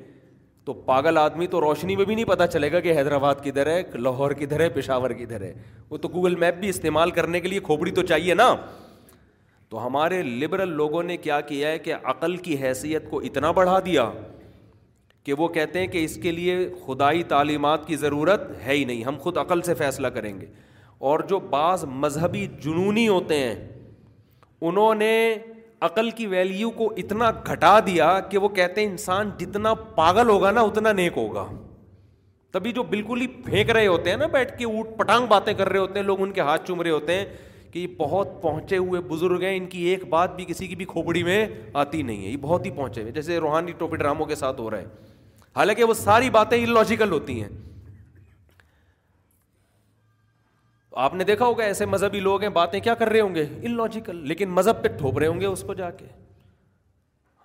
تو پاگل آدمی تو روشنی میں بھی نہیں پتہ چلے گا کہ حیدرآباد کدھر ہے لاہور کدھر ہے پشاور کدھر ہے وہ تو گوگل میپ بھی استعمال کرنے کے لیے کھوپڑی تو چاہیے نا تو ہمارے لبرل لوگوں نے کیا کیا ہے کہ عقل کی حیثیت کو اتنا بڑھا دیا کہ وہ کہتے ہیں کہ اس کے لیے خدائی تعلیمات کی ضرورت ہے ہی نہیں ہم خود عقل سے فیصلہ کریں گے اور جو بعض مذہبی جنونی ہوتے ہیں انہوں نے عقل کی ویلیو کو اتنا گھٹا دیا کہ وہ کہتے ہیں انسان جتنا پاگل ہوگا نا اتنا نیک ہوگا تبھی جو بالکل ہی پھینک رہے ہوتے ہیں نا بیٹھ کے اوٹ پٹانگ باتیں کر رہے ہوتے ہیں لوگ ان کے ہاتھ چوم رہے ہوتے ہیں کہ یہ بہت پہنچے ہوئے بزرگ ہیں ان کی ایک بات بھی کسی کی بھی کھوپڑی میں آتی نہیں ہے یہ بہت ہی پہنچے ہوئے جیسے روحانی ٹوپی ڈراموں کے ساتھ ہو رہا ہے حالانکہ وہ ساری باتیں ان لاجیکل ہوتی ہیں آپ نے دیکھا ہوگا ایسے مذہبی لوگ ہیں باتیں کیا کر رہے ہوں گے ان لوجیکل لیکن مذہب پہ ٹھوپ رہے ہوں گے اس کو جا کے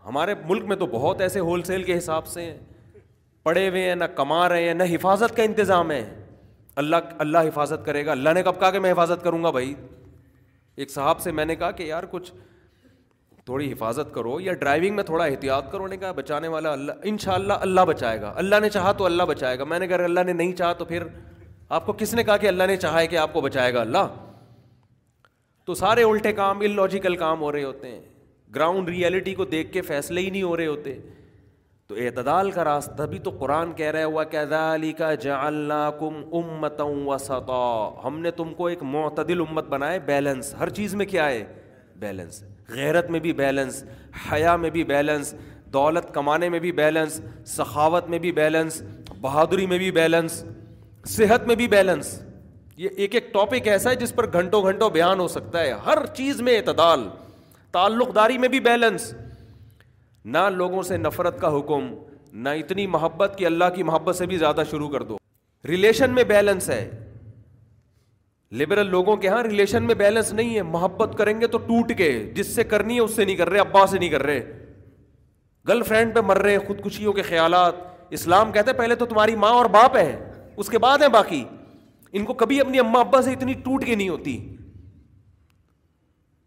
ہمارے ملک میں تو بہت ایسے ہول سیل کے حساب سے ہیں پڑے ہوئے ہیں نہ کما رہے ہیں نہ حفاظت کا انتظام ہے اللہ اللہ حفاظت کرے گا اللہ نے کب کہا کہ میں حفاظت کروں گا بھائی ایک صاحب سے میں نے کہا کہ یار کچھ تھوڑی حفاظت کرو یا ڈرائیونگ میں تھوڑا احتیاط کرو نے کہا بچانے والا اللہ ان شاء اللہ اللہ بچائے گا اللہ نے چاہا تو اللہ بچائے گا میں نے اگر اللہ نے نہیں چاہا تو پھر آپ کو کس نے کہا کہ اللہ نے چاہا ہے کہ آپ کو بچائے گا اللہ تو سارے الٹے کام ان لاجیکل کام ہو رہے ہوتے ہیں گراؤنڈ ریئلٹی کو دیکھ کے فیصلے ہی نہیں ہو رہے ہوتے تو اعتدال کا راستہ بھی تو قرآن کہہ رہا ہوا کہ کا جا کم ہم نے تم کو ایک معتدل امت بنائے بیلنس ہر چیز میں کیا ہے بیلنس غیرت میں بھی بیلنس حیا میں بھی بیلنس دولت کمانے میں بھی بیلنس سخاوت میں بھی بیلنس بہادری میں بھی بیلنس صحت میں بھی بیلنس یہ ایک ایک ٹاپک ایسا ہے جس پر گھنٹوں گھنٹوں بیان ہو سکتا ہے ہر چیز میں اعتدال تعلق داری میں بھی بیلنس نہ لوگوں سے نفرت کا حکم نہ اتنی محبت کہ اللہ کی محبت سے بھی زیادہ شروع کر دو ریلیشن میں بیلنس ہے لبرل لوگوں کے ہاں ریلیشن میں بیلنس نہیں ہے محبت کریں گے تو ٹوٹ کے جس سے کرنی ہے اس سے نہیں کر رہے ابا سے نہیں کر رہے گرل فرینڈ پہ مر رہے خودکشیوں کے خیالات اسلام کہتے پہلے تو تمہاری ماں اور باپ ہیں اس کے بعد ہیں باقی ان کو کبھی اپنی اما ابا سے اتنی ٹوٹ کے نہیں ہوتی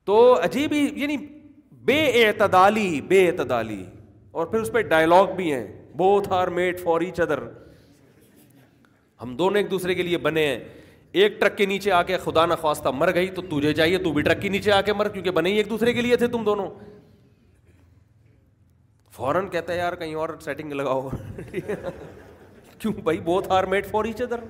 تو عجیب ہی یعنی بے بے اعتدالی اعتدالی اور پھر اس پہ بھی ہیں both are made for each other ہم دونوں ایک دوسرے کے لیے بنے ہیں ایک ٹرک کے نیچے آ کے خدا نخواستہ مر گئی تو تجھے چاہیے تو بھی ٹرک کے نیچے آ کے مر کیونکہ بنے ہی ایک دوسرے کے لیے تھے تم دونوں فوراً کہتا ہے یار کہیں اور سیٹنگ لگاؤ کیوں بھائی both are made for each other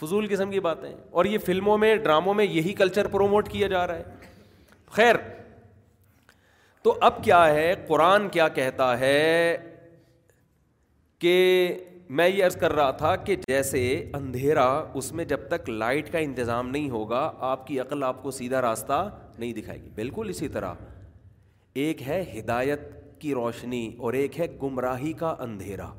فضول قسم کی باتیں اور یہ فلموں میں ڈراموں میں یہی کلچر پروموٹ کیا جا رہا ہے خیر تو اب کیا ہے قرآن کیا کہتا ہے کہ میں یہ عرض کر رہا تھا کہ جیسے اندھیرا اس میں جب تک لائٹ کا انتظام نہیں ہوگا آپ کی عقل آپ کو سیدھا راستہ نہیں دکھائے گی بالکل اسی طرح ایک ہے ہدایت کی روشنی اور ایک ہے گمراہی کا اندھیرا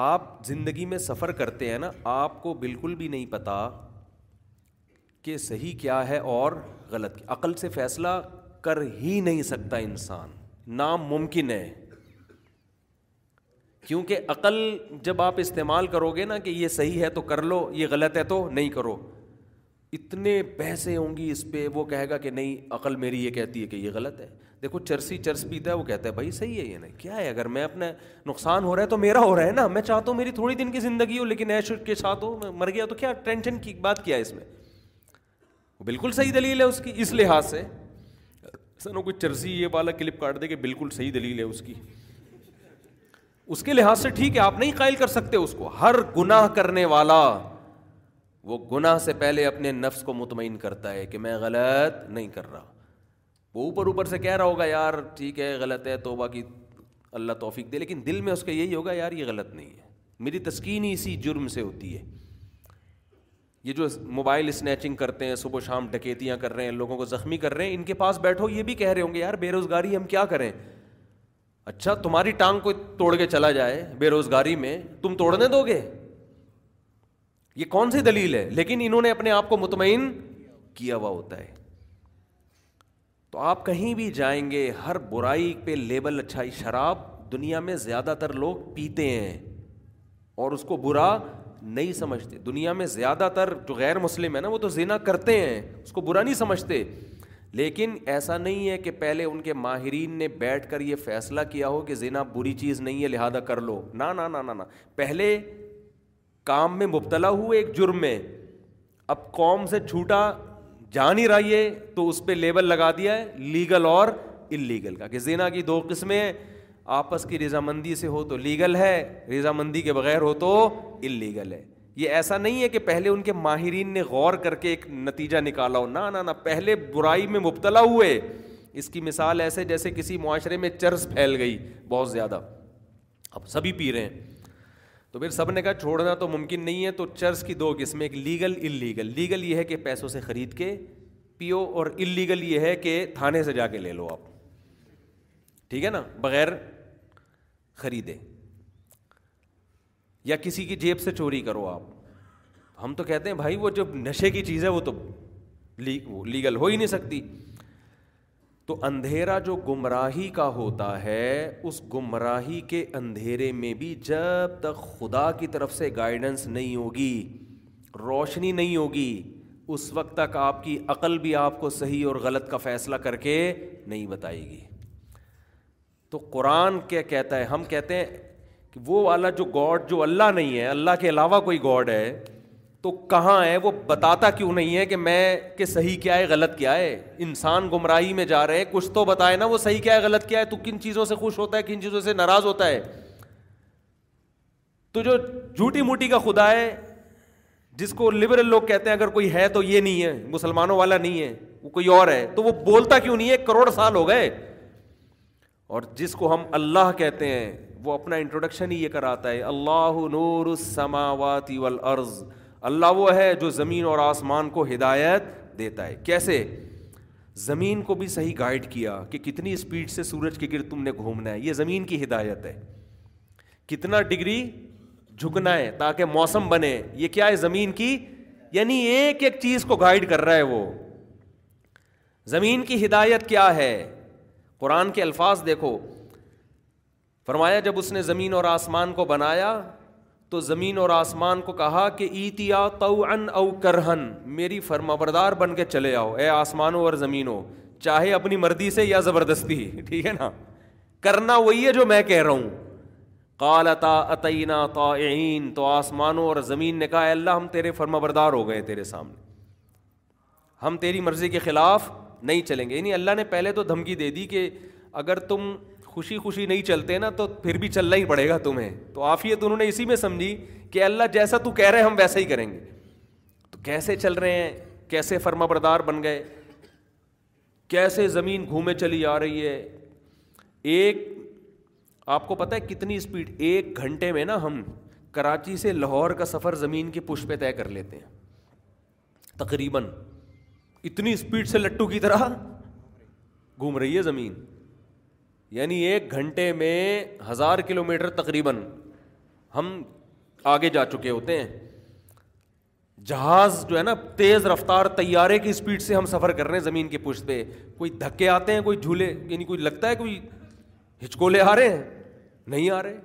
آپ زندگی میں سفر کرتے ہیں نا آپ کو بالکل بھی نہیں پتہ کہ صحیح کیا ہے اور غلط کیا عقل سے فیصلہ کر ہی نہیں سکتا انسان ناممکن ہے کیونکہ عقل جب آپ استعمال کرو گے نا کہ یہ صحیح ہے تو کر لو یہ غلط ہے تو نہیں کرو اتنے پیسے ہوں گی اس پہ وہ کہے گا کہ نہیں عقل میری یہ کہتی ہے کہ یہ غلط ہے دیکھو چرسی چرس پیتا ہے وہ کہتا ہے بھائی صحیح ہے یہ نہیں کیا ہے اگر میں اپنا نقصان ہو رہا ہے تو میرا ہو رہا ہے نا میں چاہتا ہوں میری تھوڑی دن کی زندگی ہو لیکن ایش کے ساتھ ہو میں مر گیا تو کیا ٹینشن کی بات کیا ہے اس میں بالکل صحیح دلیل ہے اس کی اس لحاظ سے سر کوئی چرسی یہ والا کلپ کاٹ دے کہ بالکل صحیح دلیل ہے اس کی اس کے لحاظ سے ٹھیک ہے آپ نہیں قائل کر سکتے اس کو ہر گناہ کرنے والا وہ گناہ سے پہلے اپنے نفس کو مطمئن کرتا ہے کہ میں غلط نہیں کر رہا وہ اوپر اوپر سے کہہ رہا ہوگا یار ٹھیک ہے غلط ہے توبہ کی اللہ توفیق دے لیکن دل میں اس کا یہی ہوگا یار یہ غلط نہیں ہے میری تسکین ہی اسی جرم سے ہوتی ہے یہ جو موبائل اسنیچنگ کرتے ہیں صبح شام ڈکیتیاں کر رہے ہیں لوگوں کو زخمی کر رہے ہیں ان کے پاس بیٹھو یہ بھی کہہ رہے ہوں گے یار بے روزگاری ہم کیا کریں اچھا تمہاری ٹانگ کو توڑ کے چلا جائے بے روزگاری میں تم توڑنے دو گے یہ کون سی دلیل ہے لیکن انہوں نے اپنے آپ کو مطمئن کیا ہوا ہوتا ہے تو آپ کہیں بھی جائیں گے ہر برائی پہ لیبل اچھائی شراب دنیا میں زیادہ تر لوگ پیتے ہیں اور اس کو برا نہیں سمجھتے دنیا میں زیادہ تر جو غیر مسلم ہے نا وہ تو زینا کرتے ہیں اس کو برا نہیں سمجھتے لیکن ایسا نہیں ہے کہ پہلے ان کے ماہرین نے بیٹھ کر یہ فیصلہ کیا ہو کہ زینا بری چیز نہیں ہے لہٰذا کر لو نہ پہلے کام میں مبتلا ہوئے ایک جرم میں اب قوم سے چھوٹا جا نہیں رہا یہ تو اس پہ لیبل لگا دیا ہے لیگل اور اللیگل کا کہ زینا کی دو قسمیں آپس کی رضامندی سے ہو تو لیگل ہے رضامندی کے بغیر ہو تو اللیگل ہے یہ ایسا نہیں ہے کہ پہلے ان کے ماہرین نے غور کر کے ایک نتیجہ نکالا ہو نہ نہ پہلے برائی میں مبتلا ہوئے اس کی مثال ایسے جیسے کسی معاشرے میں چرس پھیل گئی بہت زیادہ اب سبھی پی رہے ہیں تو پھر سب نے کہا چھوڑنا تو ممکن نہیں ہے تو چرس کی دو قسمیں ایک لیگل ان لیگل لیگل یہ ہے کہ پیسوں سے خرید کے پیو اور ان لیگل یہ ہے کہ تھانے سے جا کے لے لو آپ ٹھیک ہے نا بغیر خریدے یا کسی کی جیب سے چوری کرو آپ ہم تو کہتے ہیں بھائی وہ جو نشے کی چیز ہے وہ تو لیگل ہو ہی نہیں سکتی تو اندھیرا جو گمراہی کا ہوتا ہے اس گمراہی کے اندھیرے میں بھی جب تک خدا کی طرف سے گائیڈنس نہیں ہوگی روشنی نہیں ہوگی اس وقت تک آپ کی عقل بھی آپ کو صحیح اور غلط کا فیصلہ کر کے نہیں بتائے گی تو قرآن کیا کہتا ہے ہم کہتے ہیں کہ وہ والا جو گاڈ جو اللہ نہیں ہے اللہ کے علاوہ کوئی گاڈ ہے تو کہاں ہے وہ بتاتا کیوں نہیں ہے کہ میں کہ صحیح کیا ہے غلط کیا ہے انسان گمراہی میں جا رہے ہیں کچھ تو بتائے نا وہ صحیح کیا ہے غلط کیا ہے تو کن چیزوں سے خوش ہوتا ہے کن چیزوں سے ناراض ہوتا ہے تو جو جھوٹی موٹی کا خدا ہے جس کو لبرل لوگ کہتے ہیں اگر کوئی ہے تو یہ نہیں ہے مسلمانوں والا نہیں ہے وہ کوئی اور ہے تو وہ بولتا کیوں نہیں ہے کروڑ سال ہو گئے اور جس کو ہم اللہ کہتے ہیں وہ اپنا انٹروڈکشن ہی یہ کراتا ہے اللہ نور السماوات والارض اللہ وہ ہے جو زمین اور آسمان کو ہدایت دیتا ہے کیسے زمین کو بھی صحیح گائڈ کیا کہ کتنی اسپیڈ سے سورج کے گرد تم نے گھومنا ہے یہ زمین کی ہدایت ہے کتنا ڈگری جھکنا ہے تاکہ موسم بنے یہ کیا ہے زمین کی یعنی ایک ایک چیز کو گائڈ کر رہا ہے وہ زمین کی ہدایت کیا ہے قرآن کے الفاظ دیکھو فرمایا جب اس نے زمین اور آسمان کو بنایا تو زمین اور آسمان کو کہا کہ ایتیا تو ان او کرہن میری فرما بردار بن کے چلے آؤ اے آسمان اور زمین ہو چاہے اپنی مرضی سے یا زبردستی ٹھیک ہے نا کرنا وہی ہے جو میں کہہ رہا ہوں کال تا عطین تو آسمانوں اور زمین نے کہا اللہ ہم تیرے فرما بردار ہو گئے تیرے سامنے ہم تیری مرضی کے خلاف نہیں چلیں گے یعنی اللہ نے پہلے تو دھمکی دے دی کہ اگر تم خوشی خوشی نہیں چلتے نا تو پھر بھی چلنا ہی پڑے گا تمہیں تو آفیت انہوں نے اسی میں سمجھی کہ اللہ جیسا تو کہہ رہے ہم ویسا ہی کریں گے تو کیسے چل رہے ہیں کیسے فرما بردار بن گئے کیسے زمین گھومے چلی آ رہی ہے ایک آپ کو پتا ہے کتنی اسپیڈ ایک گھنٹے میں نا ہم کراچی سے لاہور کا سفر زمین کی پہ طے کر لیتے ہیں تقریباً اتنی اسپیڈ سے لٹو کی طرح گھوم رہی ہے زمین یعنی ایک گھنٹے میں ہزار کلو میٹر تقریباً ہم آگے جا چکے ہوتے ہیں جہاز جو ہے نا تیز رفتار طیارے کی اسپیڈ سے ہم سفر کر رہے ہیں زمین کے پشت پہ کوئی دھکے آتے ہیں کوئی جھولے یعنی کوئی لگتا ہے کوئی ہچکولے آ رہے ہیں نہیں آ رہے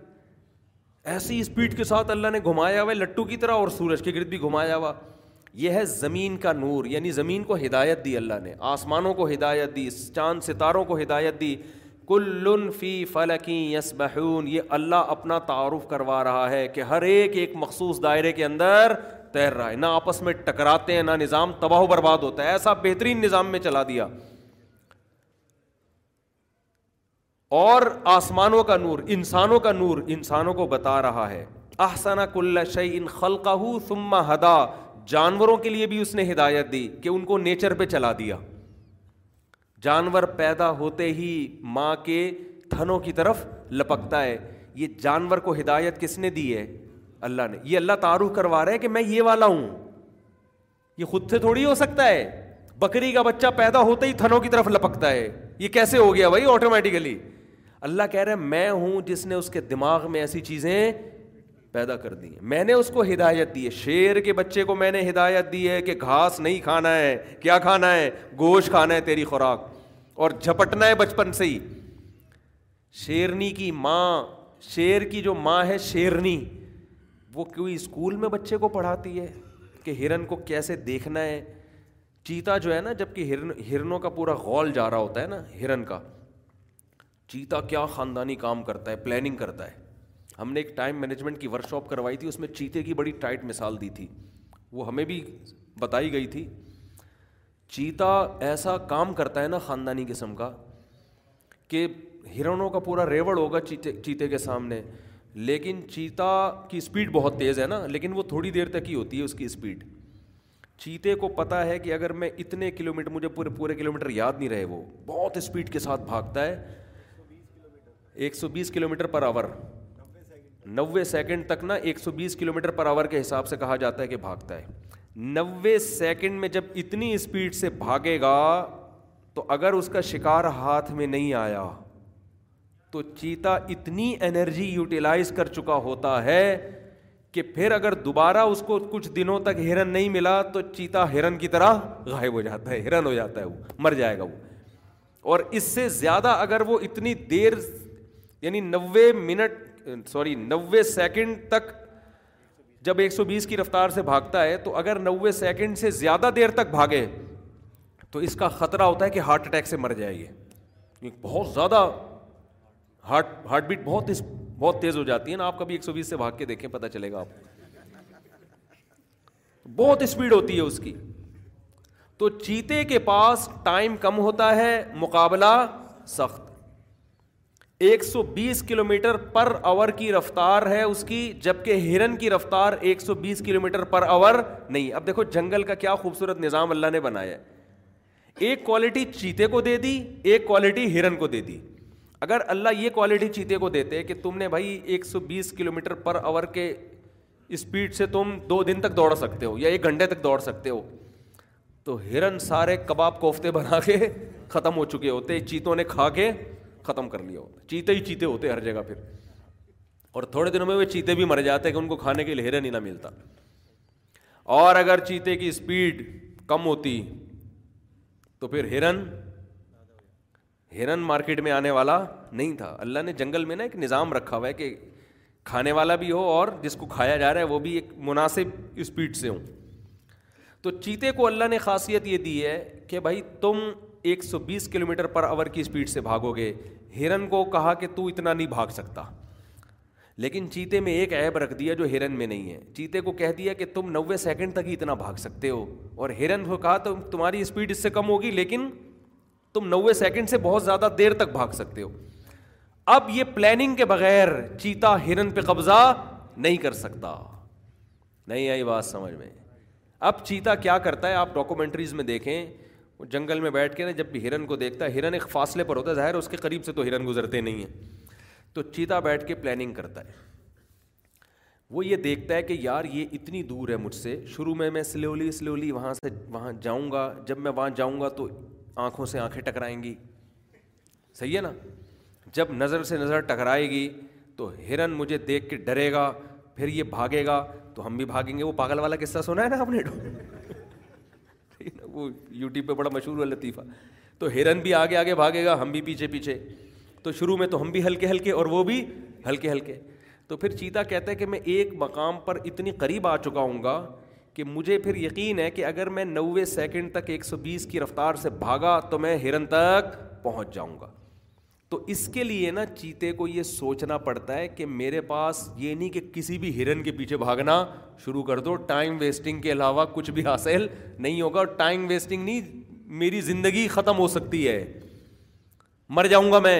ایسی اسپیڈ کے ساتھ اللہ نے گھمایا ہوا لٹو کی طرح اور سورج کے گرد بھی گھمایا ہوا یہ ہے زمین کا نور یعنی زمین کو ہدایت دی اللہ نے آسمانوں کو ہدایت دی چاند ستاروں کو ہدایت دی کل فی فلکی یس بہون یہ اللہ اپنا تعارف کروا رہا ہے کہ ہر ایک ایک مخصوص دائرے کے اندر تیر رہا ہے نہ آپس میں ٹکراتے ہیں نہ نظام تباہ و برباد ہوتا ہے ایسا بہترین نظام میں چلا دیا اور آسمانوں کا نور انسانوں کا نور انسانوں کو بتا رہا ہے احسنا کل شعی ان ثم ہدا جانوروں کے لیے بھی اس نے ہدایت دی کہ ان کو نیچر پہ چلا دیا جانور پیدا ہوتے ہی ماں کے تھنوں کی طرف لپکتا ہے یہ جانور کو ہدایت کس نے دی ہے اللہ نے یہ اللہ تعارف کروا رہا ہے کہ میں یہ والا ہوں یہ خود سے تھوڑی ہو سکتا ہے بکری کا بچہ پیدا ہوتے ہی تھنوں کی طرف لپکتا ہے یہ کیسے ہو گیا بھائی آٹومیٹیکلی اللہ کہہ رہے میں ہوں جس نے اس کے دماغ میں ایسی چیزیں پیدا کر دی ہے میں نے اس کو ہدایت دی ہے شیر کے بچے کو میں نے ہدایت دی ہے کہ گھاس نہیں کھانا ہے کیا کھانا ہے گوشت کھانا ہے تیری خوراک اور جھپٹنا ہے بچپن سے ہی شیرنی کی ماں شیر کی جو ماں ہے شیرنی وہ کیوں اسکول میں بچے کو پڑھاتی ہے کہ ہرن کو کیسے دیکھنا ہے چیتا جو ہے نا جب کہ ہرن ہرنوں کا پورا غول جا رہا ہوتا ہے نا ہرن کا چیتا کیا خاندانی کام کرتا ہے پلاننگ کرتا ہے ہم نے ایک ٹائم مینجمنٹ کی ورک شاپ کروائی تھی اس میں چیتے کی بڑی ٹائٹ مثال دی تھی وہ ہمیں بھی بتائی گئی تھی چیتا ایسا کام کرتا ہے نا خاندانی قسم کا کہ ہرنوں کا پورا ریوڑ ہوگا چیتے کے سامنے لیکن چیتا کی اسپیڈ بہت تیز ہے نا لیکن وہ تھوڑی دیر تک ہی ہوتی ہے اس کی اسپیڈ چیتے کو پتہ ہے کہ اگر میں اتنے کلو میٹر مجھے پورے پورے کلو میٹر یاد نہیں رہے وہ بہت اسپیڈ کے ساتھ بھاگتا ہے ایک سو بیس کلو میٹر پر آور نوے سیکنڈ تک نا ایک سو بیس کلو میٹر پر آور کے حساب سے کہا جاتا ہے کہ بھاگتا ہے نوے سیکنڈ میں جب اتنی اسپیڈ سے بھاگے گا تو اگر اس کا شکار ہاتھ میں نہیں آیا تو چیتا اتنی انرجی یوٹیلائز کر چکا ہوتا ہے کہ پھر اگر دوبارہ اس کو کچھ دنوں تک ہرن نہیں ملا تو چیتا ہرن کی طرح غائب ہو جاتا ہے ہرن ہو جاتا ہے وہ مر جائے گا وہ اور اس سے زیادہ اگر وہ اتنی دیر یعنی نوے منٹ سوری uh, نوے سیکنڈ تک جب ایک سو بیس کی رفتار سے بھاگتا ہے تو اگر نوے سیکنڈ سے زیادہ دیر تک بھاگے تو اس کا خطرہ ہوتا ہے کہ ہارٹ اٹیک سے مر جائے گی بہت زیادہ ہارٹ ہارٹ بیٹ بہت بہت تیز ہو جاتی ہے نا آپ کبھی ایک سو بیس سے بھاگ کے دیکھیں پتا چلے گا آپ کو بہت اسپیڈ ہوتی ہے اس کی تو چیتے کے پاس ٹائم کم ہوتا ہے مقابلہ سخت ایک سو بیس کلو میٹر پر آور کی رفتار ہے اس کی جبکہ ہرن کی رفتار ایک سو بیس کلو میٹر پر آور نہیں اب دیکھو جنگل کا کیا خوبصورت نظام اللہ نے بنایا ہے ایک کوالٹی چیتے کو دے دی ایک کوالٹی ہرن کو دے دی اگر اللہ یہ کوالٹی چیتے کو دیتے کہ تم نے بھائی ایک سو بیس کلو میٹر پر آور کے اسپیڈ سے تم دو دن تک دوڑ سکتے ہو یا ایک گھنٹے تک دوڑ سکتے ہو تو ہرن سارے کباب کوفتے بنا کے ختم ہو چکے ہوتے چیتوں نے کھا کے ختم کر لیا ہوتا چیتے ہی چیتے ہوتے ہر جگہ پھر اور تھوڑے دنوں میں وہ چیتے بھی مر جاتے ہیں کہ ان کو کھانے کے لہرے نہیں نہ ملتا اور اگر چیتے کی اسپیڈ کم ہوتی تو پھر ہرن ہرن مارکیٹ میں آنے والا نہیں تھا اللہ نے جنگل میں نا ایک نظام رکھا ہوا ہے کہ کھانے والا بھی ہو اور جس کو کھایا جا رہا ہے وہ بھی ایک مناسب اسپیڈ سے ہوں تو چیتے کو اللہ نے خاصیت یہ دی ہے کہ بھائی تم ایک سو بیس کلو میٹر پر آور کی اسپیڈ سے بھاگو گے ہرن کو کہا کہ تو اتنا نہیں بھاگ سکتا لیکن چیتے میں ایک عیب رکھ دیا جو ہرن میں نہیں ہے چیتے کو کہہ دیا کہ تم نوے سیکنڈ تک ہی اتنا بھاگ سکتے ہو اور ہرن کو کہا تو تمہاری اسپیڈ اس سے کم ہوگی لیکن تم نوے سیکنڈ سے بہت زیادہ دیر تک بھاگ سکتے ہو اب یہ پلاننگ کے بغیر چیتا ہرن پہ قبضہ نہیں کر سکتا نہیں آئی بات سمجھ میں اب چیتا کیا کرتا ہے آپ ڈاکومنٹریز میں دیکھیں وہ جنگل میں بیٹھ کے نا جب بھی ہرن کو دیکھتا ہے ہرن ایک فاصلے پر ہوتا ہے ظاہر اس کے قریب سے تو ہرن گزرتے نہیں ہیں تو چیتا بیٹھ کے پلاننگ کرتا ہے وہ یہ دیکھتا ہے کہ یار یہ اتنی دور ہے مجھ سے شروع میں میں سلولی سلولی وہاں سے وہاں جاؤں گا جب میں وہاں جاؤں گا تو آنکھوں سے آنکھیں ٹکرائیں گی صحیح ہے نا جب نظر سے نظر ٹکرائے گی تو ہرن مجھے دیکھ کے ڈرے گا پھر یہ بھاگے گا تو ہم بھی بھاگیں گے وہ پاگل والا قصہ سنا ہے نا آپ نے وہ یوٹیوب پہ بڑا مشہور ہوا لطیفہ تو ہرن بھی آگے آگے بھاگے گا ہم بھی پیچھے پیچھے تو شروع میں تو ہم بھی ہلکے ہلکے اور وہ بھی ہلکے ہلکے تو پھر چیتا کہتا ہے کہ میں ایک مقام پر اتنی قریب آ چکا ہوں گا کہ مجھے پھر یقین ہے کہ اگر میں نوے سیکنڈ تک ایک سو بیس کی رفتار سے بھاگا تو میں ہرن تک پہنچ جاؤں گا تو اس کے لیے نا چیتے کو یہ سوچنا پڑتا ہے کہ میرے پاس یہ نہیں کہ کسی بھی ہرن کے پیچھے بھاگنا شروع کر دو ٹائم ویسٹنگ کے علاوہ کچھ بھی حاصل نہیں ہوگا ٹائم ویسٹنگ نہیں میری زندگی ختم ہو سکتی ہے مر جاؤں گا میں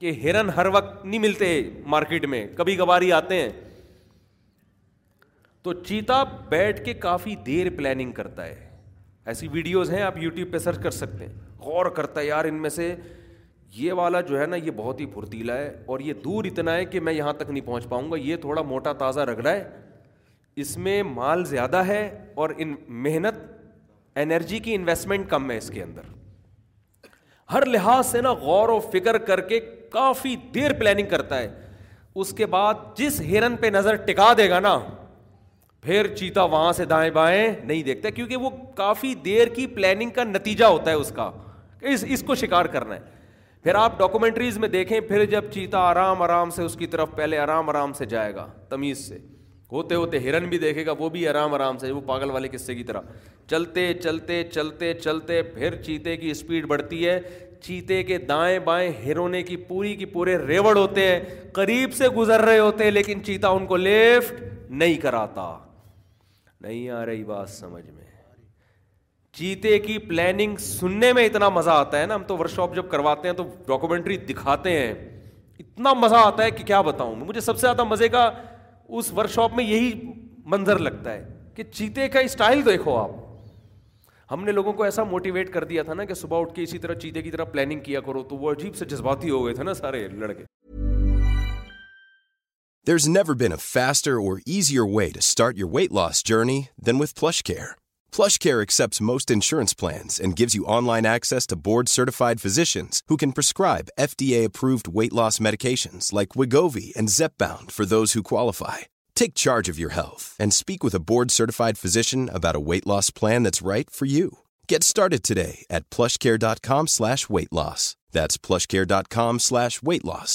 کہ ہرن ہر وقت نہیں ملتے مارکیٹ میں کبھی کبھار ہی آتے ہیں تو چیتا بیٹھ کے کافی دیر پلاننگ کرتا ہے ایسی ویڈیوز ہیں آپ یوٹیوب پہ سرچ کر سکتے ہیں غور کرتا ہے یار ان میں سے یہ والا جو ہے نا یہ بہت ہی پھرتیلا ہے اور یہ دور اتنا ہے کہ میں یہاں تک نہیں پہنچ پاؤں گا یہ تھوڑا موٹا تازہ رگڑا ہے اس میں مال زیادہ ہے اور ان محنت انرجی کی انویسٹمنٹ کم ہے اس کے اندر ہر لحاظ سے نا غور و فکر کر کے کافی دیر پلاننگ کرتا ہے اس کے بعد جس ہرن پہ نظر ٹکا دے گا نا پھر چیتا وہاں سے دائیں بائیں نہیں دیکھتا کیونکہ وہ کافی دیر کی پلاننگ کا نتیجہ ہوتا ہے اس کا اس اس کو شکار کرنا ہے پھر آپ ڈاکومینٹریز میں دیکھیں پھر جب چیتا آرام آرام سے اس کی طرف پہلے آرام آرام سے جائے گا تمیز سے ہوتے ہوتے ہرن بھی دیکھے گا وہ بھی آرام آرام سے وہ پاگل والے قصے کی طرح چلتے چلتے چلتے چلتے پھر چیتے کی اسپیڈ بڑھتی ہے چیتے کے دائیں بائیں ہرونے کی پوری کی پورے ریوڑ ہوتے ہیں قریب سے گزر رہے ہوتے ہیں لیکن چیتا ان کو لفٹ نہیں کراتا نہیں آ رہی بات سمجھ میں چیتے کی پلاننگ سننے میں اتنا مزہ آتا ہے نا ہم تو ورک شاپ جب کرواتے ہیں تو ڈاکومنٹری دکھاتے ہیں اتنا مزہ آتا ہے کہ کیا بتاؤں مجھے سب سے زیادہ مزے کا اس ورک شاپ میں یہی منظر لگتا ہے کہ چیتے کا اسٹائل دیکھو آپ ہم نے لوگوں کو ایسا موٹیویٹ کر دیا تھا نا کہ صبح اٹھ کے اسی طرح چیتے کی طرح پلاننگ کیا کرو تو وہ عجیب سے جذباتی ہو گئے تھے نا سارے لڑکے there is never been a faster or easier way to start your weight loss journey then with PlushCare PlushCare accepts most insurance plans and gives you online access to board-certified physicians who can prescribe FDA-approved weight loss medications like Wegovy and Zepbound for those who qualify. Take charge of your health and speak with a board-certified physician about a weight loss plan that's right for you. Get started today at PlushCare.com/weight-loss. That's PlushCare.com/weight-loss.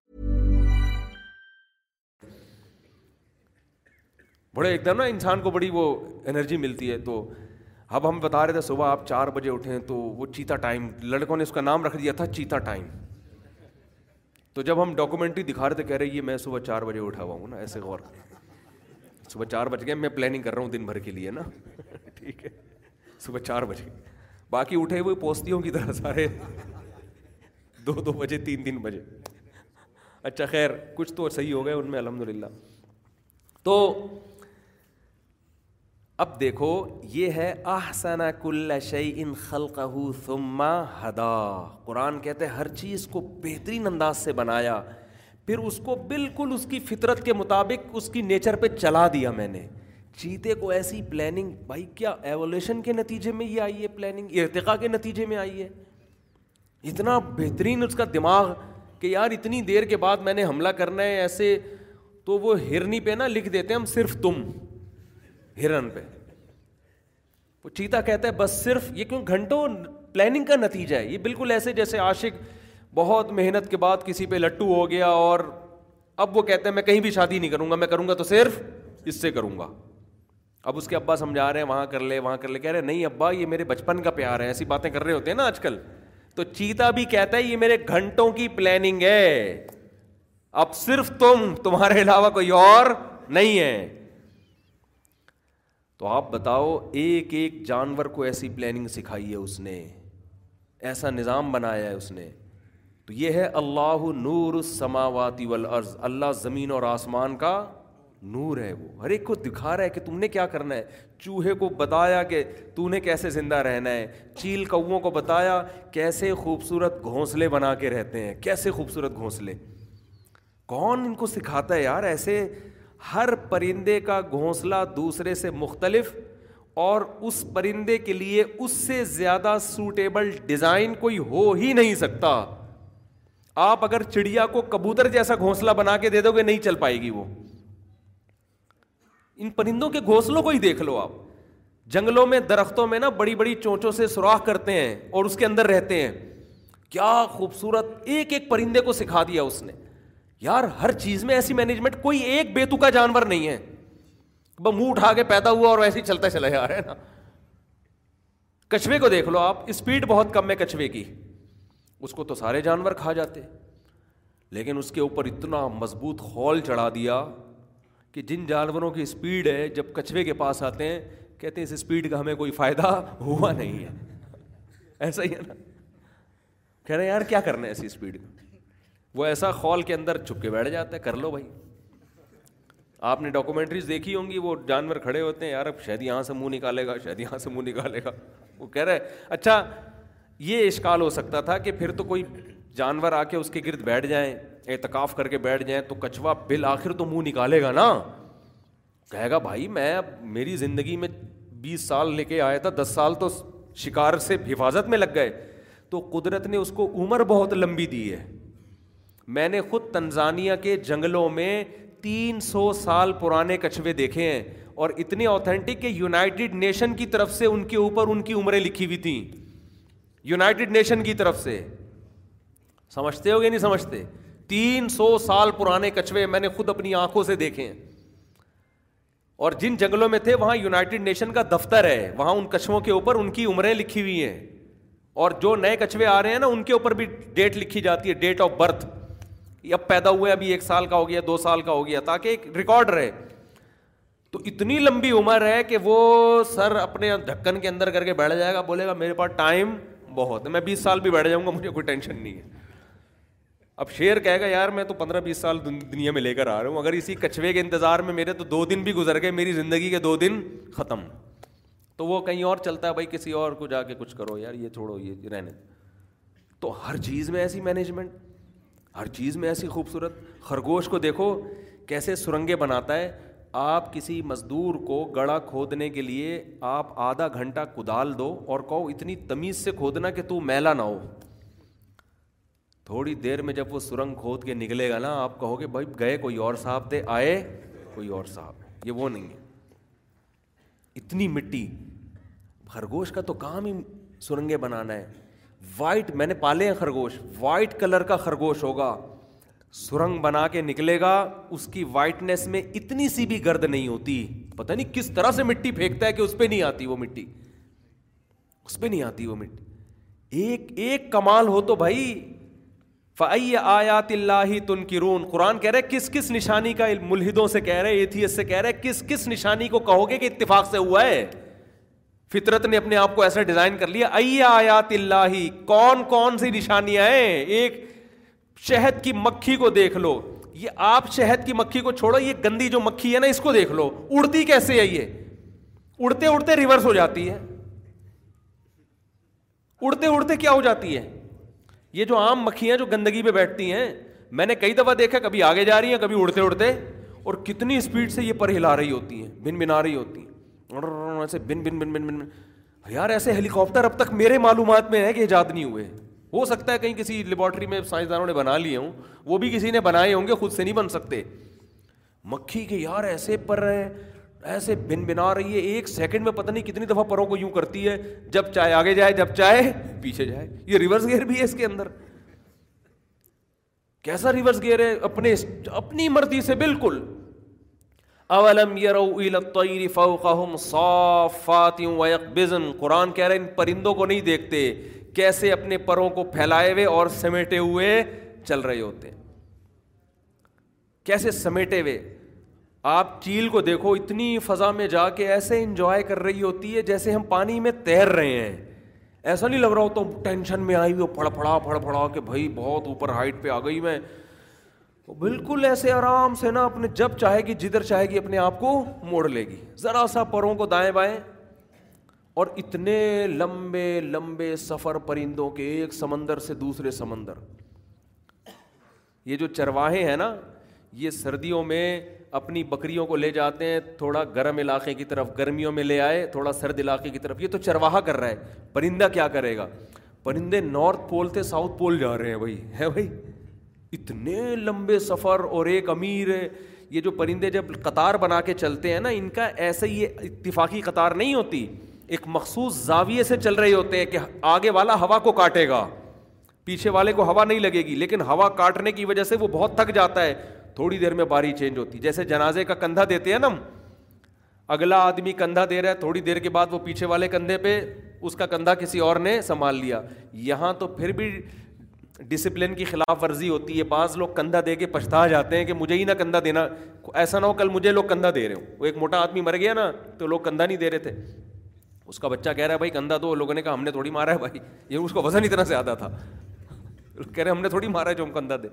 بڑے ایک دم نا انسان کو بڑی وہ energy ملتی ہے تو اب ہم بتا رہے تھے صبح آپ چار بجے اٹھیں تو وہ چیتا ٹائم لڑکوں نے اس کا نام رکھ دیا تھا چیتا ٹائم تو جب ہم ڈاکومنٹری دکھا رہے تھے کہہ رہے یہ میں صبح چار بجے اٹھا ہوا ہوں نا ایسے غور صبح چار بج گئے میں پلاننگ کر رہا ہوں دن بھر کے لیے نا ٹھیک ہے صبح چار بجے باقی اٹھے ہوئے پوستیوں کی طرح سارے دو دو بجے تین تین بجے اچھا خیر کچھ تو صحیح ہو گئے ان میں الحمد للہ تو اب دیکھو یہ ہے احسن کل شعی ان خلق قرآن کہتے ہر چیز کو بہترین انداز سے بنایا پھر اس کو بالکل اس کی فطرت کے مطابق اس کی نیچر پہ چلا دیا میں نے چیتے کو ایسی پلاننگ بھائی کیا ایولیوشن کے نتیجے میں یہ آئی ہے پلاننگ ارتقا کے نتیجے میں آئی ہے اتنا بہترین اس کا دماغ کہ یار اتنی دیر کے بعد میں نے حملہ کرنا ہے ایسے تو وہ ہرنی پہ نا لکھ دیتے ہیں ہم صرف تم ہرن پہ وہ چیتا کہتا ہے بس صرف یہ کیوں گھنٹوں پلاننگ کا نتیجہ ہے یہ بالکل ایسے جیسے عاشق بہت محنت کے بعد کسی پہ لٹو ہو گیا اور اب وہ کہتا ہے میں کہیں بھی شادی نہیں کروں گا میں کروں گا تو صرف اس سے کروں گا اب اس کے ابا سمجھا رہے ہیں وہاں کر لے وہاں کر لے کہہ رہے نہیں ابا یہ میرے بچپن کا پیار ہے ایسی باتیں کر رہے ہوتے ہیں نا آج کل تو چیتا بھی کہتا ہے یہ میرے گھنٹوں کی پلاننگ ہے اب صرف تم تمہارے علاوہ کوئی اور نہیں ہے تو آپ بتاؤ ایک ایک جانور کو ایسی پلاننگ سکھائی ہے اس نے ایسا نظام بنایا ہے اس نے تو یہ ہے اللہ نور سماواتی اللہ زمین اور آسمان کا نور ہے وہ ہر ایک کو دکھا رہا ہے کہ تم نے کیا کرنا ہے چوہے کو بتایا کہ تو نے کیسے زندہ رہنا ہے چیل کو بتایا کیسے خوبصورت گھونسلے بنا کے رہتے ہیں کیسے خوبصورت گھونسلے کون ان کو سکھاتا ہے یار ایسے ہر پرندے کا گھونسلہ دوسرے سے مختلف اور اس پرندے کے لیے اس سے زیادہ سوٹیبل ڈیزائن کوئی ہو ہی نہیں سکتا آپ اگر چڑیا کو کبوتر جیسا گھونسلہ بنا کے دے دو گے نہیں چل پائے گی وہ ان پرندوں کے گھونسلوں کو ہی دیکھ لو آپ جنگلوں میں درختوں میں نا بڑی بڑی چونچوں سے سوراخ کرتے ہیں اور اس کے اندر رہتے ہیں کیا خوبصورت ایک ایک پرندے کو سکھا دیا اس نے یار ہر چیز میں ایسی مینجمنٹ کوئی ایک بیتو کا جانور نہیں ہے وہ منہ اٹھا کے پیدا ہوا اور ویسے ہی چلتا چلا جا رہا ہے نا کچھوے کو دیکھ لو آپ اسپیڈ بہت کم ہے کچھوے کی اس کو تو سارے جانور کھا جاتے لیکن اس کے اوپر اتنا مضبوط ہال چڑھا دیا کہ جن جانوروں کی اسپیڈ ہے جب کچھوے کے پاس آتے ہیں کہتے ہیں اس اسپیڈ کا ہمیں کوئی فائدہ ہوا نہیں ہے ایسا ہی ہے نا کہہ رہے ہیں یار کیا کرنا ہے ایسی اسپیڈ وہ ایسا خال کے اندر چھپ کے بیٹھ جاتا ہے کر لو بھائی آپ نے ڈاکومنٹریز دیکھی ہوں گی وہ جانور کھڑے ہوتے ہیں یار اب شاید یہاں سے منہ نکالے گا شاید یہاں سے منہ نکالے گا وہ کہہ رہے اچھا یہ اشکال ہو سکتا تھا کہ پھر تو کوئی جانور آ کے اس کے گرد بیٹھ جائیں اعتکاف کر کے بیٹھ جائیں تو کچھوا بل آخر تو منہ نکالے گا نا کہے گا بھائی میں اب میری زندگی میں بیس سال لے کے آیا تھا دس سال تو شکار سے حفاظت میں لگ گئے تو قدرت نے اس کو عمر بہت لمبی دی ہے میں نے خود تنزانیہ کے جنگلوں میں تین سو سال پرانے کچھوے دیکھے ہیں اور اتنے آتھینٹک کہ یونائٹیڈ نیشن کی طرف سے ان کے اوپر ان کی عمریں لکھی ہوئی تھیں یونائٹیڈ نیشن کی طرف سے سمجھتے ہو یا نہیں سمجھتے تین سو سال پرانے کچھوے میں نے خود اپنی آنکھوں سے دیکھے ہیں اور جن جنگلوں میں تھے وہاں یونائٹیڈ نیشن کا دفتر ہے وہاں ان کچھوں کے اوپر ان کی عمریں لکھی ہوئی ہیں اور جو نئے کچھوے آ رہے ہیں نا ان کے اوپر بھی ڈیٹ لکھی جاتی ہے ڈیٹ آف برتھ اب پیدا ہوئے ابھی ایک سال کا ہو گیا دو سال کا ہو گیا تاکہ ایک ریکارڈ رہے تو اتنی لمبی عمر ہے کہ وہ سر اپنے ڈھکن کے اندر کر کے بیٹھ جائے گا بولے گا میرے پاس ٹائم بہت ہے میں بیس سال بھی بیٹھ جاؤں گا مجھے کوئی ٹینشن نہیں ہے اب شیر کہے گا یار میں تو پندرہ بیس سال دنیا میں لے کر آ رہا ہوں اگر اسی کچھوے کے انتظار میں میرے تو دو دن بھی گزر گئے میری زندگی کے دو دن ختم تو وہ کہیں اور چلتا ہے بھائی کسی اور کو جا کے کچھ کرو یار یہ چھوڑو یہ رہنے تو ہر چیز میں ایسی مینجمنٹ ہر چیز میں ایسی خوبصورت خرگوش کو دیکھو کیسے سرنگیں بناتا ہے آپ کسی مزدور کو گڑا کھودنے کے لیے آپ آدھا گھنٹہ کدال دو اور کہو اتنی تمیز سے کھودنا کہ تو میلا نہ ہو تھوڑی دیر میں جب وہ سرنگ کھود کے نکلے گا نا آپ کہو گے بھائی گئے کوئی اور صاحب تھے آئے کوئی اور صاحب یہ وہ نہیں ہے اتنی مٹی خرگوش کا تو کام ہی سرنگیں بنانا ہے وائٹ میں نے پالے ہیں خرگوش وائٹ کلر کا خرگوش ہوگا سرنگ بنا کے نکلے گا اس کی وائٹنیس میں اتنی سی بھی گرد نہیں ہوتی پتا نہیں کس طرح سے مٹی پھینکتا ہے کہ اس پہ نہیں آتی وہ مٹی اس پہ نہیں آتی وہ مٹی ایک ایک کمال ہو تو بھائی فی اللہ تن کی رون قرآن کہہ رہے کس کس نشانی کا ملحدوں سے کہہ رہے ایتھیس سے کہہ رہے کس کس نشانی کو کہو گے کہ اتفاق سے ہوا ہے فطرت نے اپنے آپ کو ایسا ڈیزائن کر لیا ائی آیات اللہ کون کون سی نشانیاں ہیں ایک شہد کی مکھی کو دیکھ لو یہ آپ شہد کی مکھی کو چھوڑو یہ گندی جو مکھی ہے نا اس کو دیکھ لو اڑتی کیسے ہے یہ اڑتے اڑتے ریورس ہو جاتی ہے اڑتے اڑتے کیا ہو جاتی ہے یہ جو عام مکھیاں جو گندگی پہ بیٹھتی ہیں میں نے کئی دفعہ دیکھا کبھی آگے جا رہی ہیں کبھی اڑتے اڑتے اور کتنی اسپیڈ سے یہ پر ہلا رہی ہوتی ہیں بن بنا رہی ہوتی ہیں بن بن بن بن بن بن یار ایسے ہیلی کاپٹر اب تک میرے معلومات میں ہے کہ ایجاد نہیں ہوئے ہو سکتا ہے کہیں کسی لیبارٹری میں سائنسدانوں نے بنا لیے ہوں وہ بھی کسی نے بنائے ہوں گے خود سے نہیں بن سکتے مکھی کے یار ایسے پر ہیں ایسے بن بنا رہی ہے ایک سیکنڈ میں پتہ نہیں کتنی دفعہ پروں کو یوں کرتی ہے جب چاہے آگے جائے جب چاہے پیچھے جائے یہ ریورس گیئر بھی ہے اس کے اندر کیسا ریورس گیئر ہے اپنے اپنی مرضی سے بالکل اولم صافات قرآن کہہ رہے ان پرندوں کو نہیں دیکھتے کیسے اپنے پروں کو پھیلائے ہوئے اور سمیٹے ہوئے چل رہے ہوتے ہیں کیسے سمیٹے ہوئے آپ چیل کو دیکھو اتنی فضا میں جا کے ایسے انجوائے کر رہی ہوتی ہے جیسے ہم پانی میں تیر رہے ہیں ایسا نہیں لگ رہا ہوتا ہوں ٹینشن میں آئی ہوئی ہو پڑ پڑا پڑ پڑا کہ بھائی بہت اوپر ہائٹ پہ آ گئی میں وہ بالکل ایسے آرام سے نا اپنے جب چاہے گی جدھر چاہے گی اپنے آپ کو موڑ لے گی ذرا سا پروں کو دائیں بائیں اور اتنے لمبے لمبے سفر پرندوں کے ایک سمندر سے دوسرے سمندر یہ جو چرواہے ہیں نا یہ سردیوں میں اپنی بکریوں کو لے جاتے ہیں تھوڑا گرم علاقے کی طرف گرمیوں میں لے آئے تھوڑا سرد علاقے کی طرف یہ تو چرواہا کر رہا ہے پرندہ کیا کرے گا پرندے نارتھ پول سے ساؤتھ پول جا رہے ہیں بھائی ہے بھائی اتنے لمبے سفر اور ایک امیر یہ جو پرندے جب قطار بنا کے چلتے ہیں نا ان کا ایسے ہی اتفاقی قطار نہیں ہوتی ایک مخصوص زاویے سے چل رہے ہوتے ہیں کہ آگے والا ہوا کو کاٹے گا پیچھے والے کو ہوا نہیں لگے گی لیکن ہوا کاٹنے کی وجہ سے وہ بہت تھک جاتا ہے تھوڑی دیر میں باری چینج ہوتی جیسے جنازے کا کندھا دیتے ہیں نا ہم اگلا آدمی کندھا دے رہا ہے تھوڑی دیر کے بعد وہ پیچھے والے کندھے پہ اس کا کندھا کسی اور نے سنبھال لیا یہاں تو پھر بھی ڈسپلن کی خلاف ورزی ہوتی ہے بعض لوگ کندھا دے کے پچھتا جاتے ہیں کہ مجھے ہی نہ کندھا دینا ایسا نہ ہو کل مجھے لوگ کندھا دے رہے ہوں وہ ایک موٹا آدمی مر گیا نا تو لوگ کندھا نہیں دے رہے تھے اس کا بچہ کہہ رہا ہے بھائی کندھا دو لوگوں نے کہا ہم نے تھوڑی مارا ہے بھائی یہ اس کو وزن اتنا زیادہ تھا کہہ رہے ہم نے تھوڑی مارا ہے جو ہم کندھا دے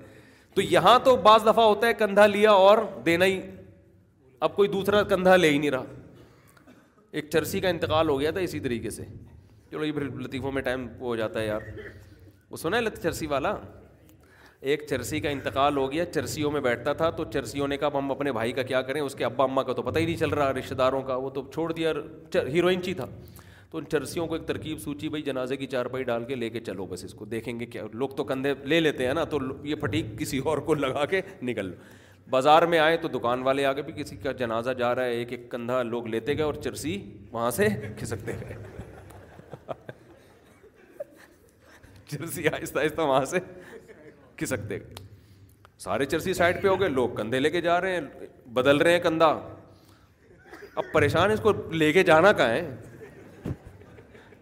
تو یہاں تو بعض دفعہ ہوتا ہے کندھا لیا اور دینا ہی اب کوئی دوسرا کندھا لے ہی نہیں رہا ایک چرسی کا انتقال ہو گیا تھا اسی طریقے سے چلو یہ لطیفوں میں ٹائم ہو جاتا ہے یار وہ ہے لت چرسی والا ایک چرسی کا انتقال ہو گیا چرسیوں میں بیٹھتا تھا تو چرسیوں نے کہا ہم اپنے بھائی کا کیا کریں اس کے ابا اماں کا تو پتہ ہی نہیں چل رہا رشتے داروں کا وہ تو چھوڑ دیا ہیروئنچی تھا تو ان چرسیوں کو ایک ترکیب سوچی بھائی جنازے کی چارپائی ڈال کے لے کے چلو بس اس کو دیکھیں گے کیا لوگ تو کندھے لے لیتے ہیں نا تو یہ پھٹیک کسی اور کو لگا کے نکل بازار میں آئے تو دکان والے آگے بھی کسی کا جنازہ جا رہا ہے ایک ایک کندھا لوگ لیتے گئے اور چرسی وہاں سے کھسکتے گئے چرسی آہستہ آہستہ وہاں سے کھسک کھسکتے سارے چرسی سائڈ پہ ہو گئے لوگ کندھے لے کے جا رہے ہیں بدل رہے ہیں کندھا اب پریشان اس کو لے کے جانا کہاں ہے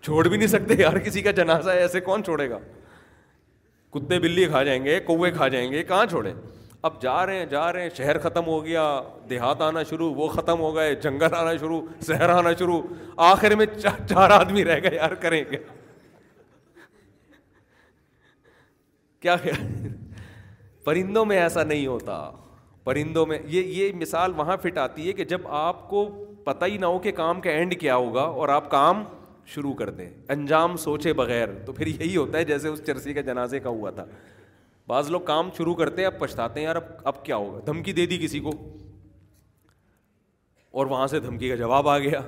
چھوڑ بھی نہیں سکتے یار کسی کا جنازہ ہے ایسے کون چھوڑے گا کتے بلی کھا جائیں گے کوے کھا جائیں گے کہاں چھوڑے اب جا رہے ہیں جا رہے ہیں شہر ختم ہو گیا دیہات آنا شروع وہ ختم ہو گئے جنگل آنا شروع شہر آنا شروع آخر میں چار چار آدمی رہ گئے یار کریں گے کیا پرندوں میں ایسا نہیں ہوتا پرندوں میں یہ یہ مثال وہاں فٹ آتی ہے کہ جب آپ کو پتہ ہی نہ ہو کہ کام کا اینڈ کیا ہوگا اور آپ کام شروع کر دیں انجام سوچے بغیر تو پھر یہی ہوتا ہے جیسے اس چرسی کے جنازے کا ہوا تھا بعض لوگ کام شروع کرتے ہیں اب پچھتاتے ہیں یار اب اب کیا ہوگا دھمکی دے دی کسی کو اور وہاں سے دھمکی کا جواب آ گیا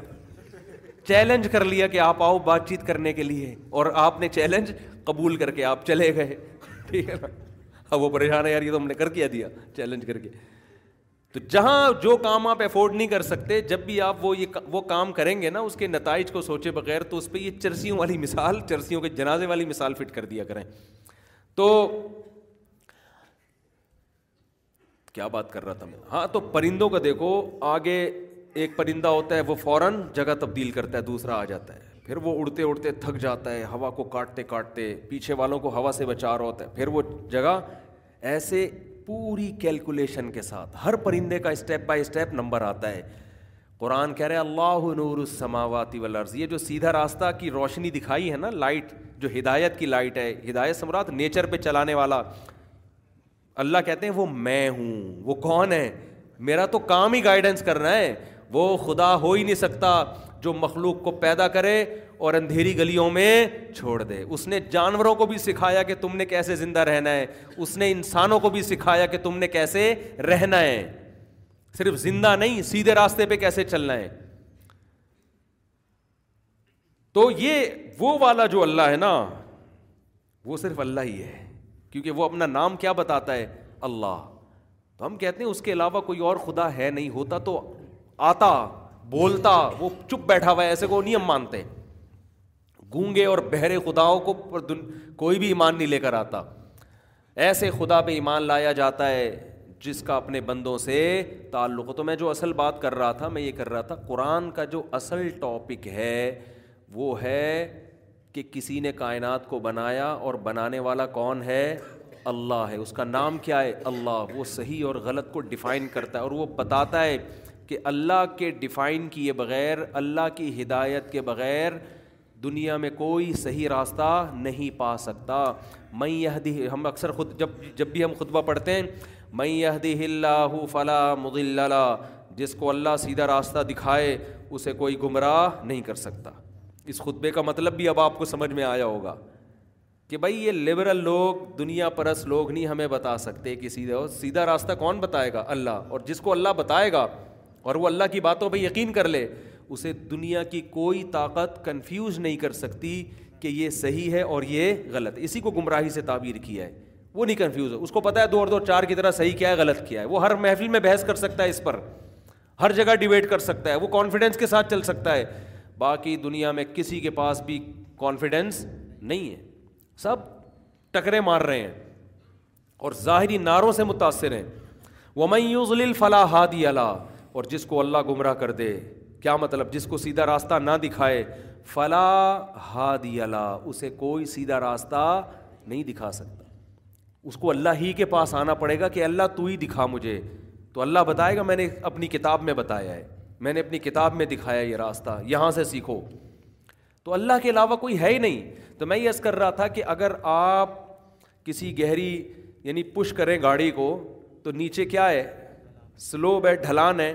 چیلنج کر لیا کہ آپ آؤ بات چیت کرنے کے لیے اور آپ نے چیلنج قبول کر کے آپ چلے گئے ٹھیک ہے نا اب وہ پریشان ہے یار یہ تو ہم نے کر کے دیا چیلنج کر کے تو جہاں جو کام آپ افورڈ نہیں کر سکتے جب بھی آپ وہ یہ وہ کام کریں گے نا اس کے نتائج کو سوچے بغیر تو اس پہ یہ چرسیوں والی مثال چرسیوں کے جنازے والی مثال فٹ کر دیا کریں تو کیا بات کر رہا تھا میں ہاں تو پرندوں کا دیکھو آگے ایک پرندہ ہوتا ہے وہ فوراً جگہ تبدیل کرتا ہے دوسرا آ جاتا ہے پھر وہ اڑتے اڑتے تھک جاتا ہے ہوا کو کاٹتے کاٹتے پیچھے والوں کو ہوا سے بچا رہا ہوتا ہے پھر وہ جگہ ایسے پوری کیلکولیشن کے ساتھ ہر پرندے کا اسٹیپ بائی اسٹیپ نمبر آتا ہے قرآن کہہ رہے اللہ نور السماواتی یہ جو سیدھا راستہ کی روشنی دکھائی ہے نا لائٹ جو ہدایت کی لائٹ ہے ہدایت سمرات نیچر پہ چلانے والا اللہ کہتے ہیں وہ میں ہوں وہ کون ہے میرا تو کام ہی گائیڈنس کرنا ہے وہ خدا ہو ہی نہیں سکتا جو مخلوق کو پیدا کرے اور اندھیری گلیوں میں چھوڑ دے اس نے جانوروں کو بھی سکھایا کہ تم نے کیسے زندہ رہنا ہے اس نے انسانوں کو بھی سکھایا کہ تم نے کیسے رہنا ہے صرف زندہ نہیں سیدھے راستے پہ کیسے چلنا ہے تو یہ وہ والا جو اللہ ہے نا وہ صرف اللہ ہی ہے کیونکہ وہ اپنا نام کیا بتاتا ہے اللہ تو ہم کہتے ہیں اس کے علاوہ کوئی اور خدا ہے نہیں ہوتا تو آتا بولتا وہ چپ بیٹھا ہوا ہے ایسے کو نہیں ہم مانتے گونگے اور بہرے خداؤں کو کوئی بھی ایمان نہیں لے کر آتا ایسے خدا پہ ایمان لایا جاتا ہے جس کا اپنے بندوں سے تعلق ہو تو میں جو اصل بات کر رہا تھا میں یہ کر رہا تھا قرآن کا جو اصل ٹاپک ہے وہ ہے کہ کسی نے کائنات کو بنایا اور بنانے والا کون ہے اللہ ہے اس کا نام کیا ہے اللہ وہ صحیح اور غلط کو ڈیفائن کرتا ہے اور وہ بتاتا ہے کہ اللہ کے ڈیفائن کیے بغیر اللہ کی ہدایت کے بغیر دنیا میں کوئی صحیح راستہ نہیں پا سکتا میں یہ ہم اکثر خود جب جب بھی ہم خطبہ پڑھتے ہیں میں یہ دی اللہ فلاں مغل جس کو اللہ سیدھا راستہ دکھائے اسے کوئی گمراہ نہیں کر سکتا اس خطبے کا مطلب بھی اب آپ کو سمجھ میں آیا ہوگا کہ بھائی یہ لبرل لوگ دنیا پرست لوگ نہیں ہمیں بتا سکتے کہ سیدھا سیدھا راستہ کون بتائے گا اللہ اور جس کو اللہ بتائے گا اور وہ اللہ کی باتوں پہ یقین کر لے اسے دنیا کی کوئی طاقت کنفیوز نہیں کر سکتی کہ یہ صحیح ہے اور یہ غلط اسی کو گمراہی سے تعبیر کیا ہے وہ نہیں کنفیوز ہے اس کو پتہ ہے دو اور دو چار کی طرح صحیح کیا ہے غلط کیا ہے وہ ہر محفل میں بحث کر سکتا ہے اس پر ہر جگہ ڈبیٹ کر سکتا ہے وہ کانفیڈنس کے ساتھ چل سکتا ہے باقی دنیا میں کسی کے پاس بھی کانفیڈینس نہیں ہے سب ٹکرے مار رہے ہیں اور ظاہری نعروں سے متاثر ہیں وہلاح ہادی اللہ اور جس کو اللہ گمراہ کر دے کیا مطلب جس کو سیدھا راستہ نہ دکھائے فلا ہادی اللہ اسے کوئی سیدھا راستہ نہیں دکھا سکتا اس کو اللہ ہی کے پاس آنا پڑے گا کہ اللہ تو ہی دکھا مجھے تو اللہ بتائے گا میں نے اپنی کتاب میں بتایا ہے میں نے اپنی کتاب میں دکھایا یہ راستہ یہاں سے سیکھو تو اللہ کے علاوہ کوئی ہے ہی نہیں تو میں یس کر رہا تھا کہ اگر آپ کسی گہری یعنی پش کریں گاڑی کو تو نیچے کیا ہے سلوب ہے ڈھلان ہے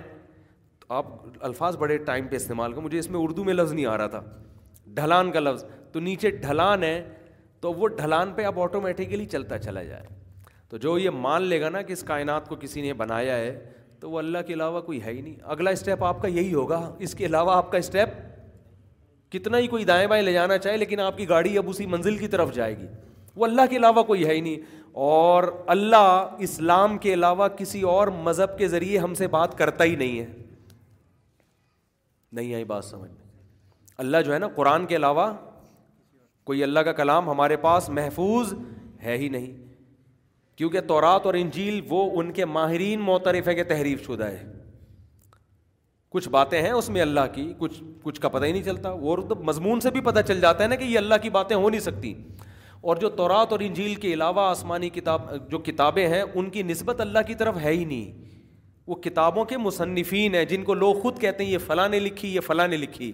تو آپ الفاظ بڑے ٹائم پہ استعمال کریں مجھے اس میں اردو میں لفظ نہیں آ رہا تھا ڈھلان کا لفظ تو نیچے ڈھلان ہے تو وہ ڈھلان پہ آپ آٹومیٹکلی چلتا چلا جائے تو جو یہ مان لے گا نا کہ اس کائنات کو کسی نے بنایا ہے تو وہ اللہ کے علاوہ کوئی ہے ہی نہیں اگلا اسٹیپ آپ کا یہی ہوگا اس کے علاوہ آپ کا اسٹیپ کتنا ہی کوئی دائیں بائیں لے جانا چاہے لیکن آپ کی گاڑی اب اسی منزل کی طرف جائے گی وہ اللہ کے علاوہ کوئی ہے ہی نہیں اور اللہ اسلام کے علاوہ کسی اور مذہب کے ذریعے ہم سے بات کرتا ہی نہیں ہے نہیں آئی بات سمجھ میں اللہ جو ہے نا قرآن کے علاوہ کوئی اللہ کا کلام ہمارے پاس محفوظ ہے ہی نہیں کیونکہ تورات اور انجیل وہ ان کے ماہرین معترف ہے کہ تحریف شدہ ہے کچھ باتیں ہیں اس میں اللہ کی کچھ کچھ کا پتہ ہی نہیں چلتا وہ تو مضمون سے بھی پتہ چل جاتا ہے نا کہ یہ اللہ کی باتیں ہو نہیں سکتی اور جو تورات اور انجیل کے علاوہ آسمانی کتاب جو کتابیں ہیں ان کی نسبت اللہ کی طرف ہے ہی نہیں وہ کتابوں کے مصنفین ہیں جن کو لوگ خود کہتے ہیں یہ فلاں نے لکھی یہ فلاں نے لکھی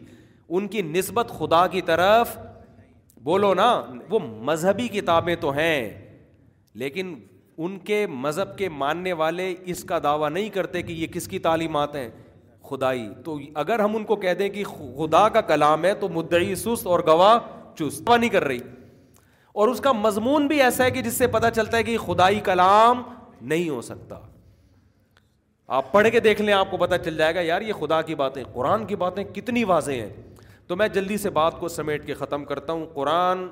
ان کی نسبت خدا کی طرف بولو نا وہ مذہبی کتابیں تو ہیں لیکن ان کے مذہب کے ماننے والے اس کا دعویٰ نہیں کرتے کہ یہ کس کی تعلیمات ہیں خدائی تو اگر ہم ان کو کہہ دیں کہ خدا کا کلام ہے تو مدعی سست اور گواہ چست نہیں کر رہی اور اس کا مضمون بھی ایسا ہے کہ جس سے پتا چلتا ہے کہ خدائی کلام نہیں ہو سکتا آپ پڑھ کے دیکھ لیں آپ کو پتا چل جائے گا یار یہ خدا کی باتیں قرآن کی باتیں کتنی واضح ہیں تو میں جلدی سے بات کو سمیٹ کے ختم کرتا ہوں قرآن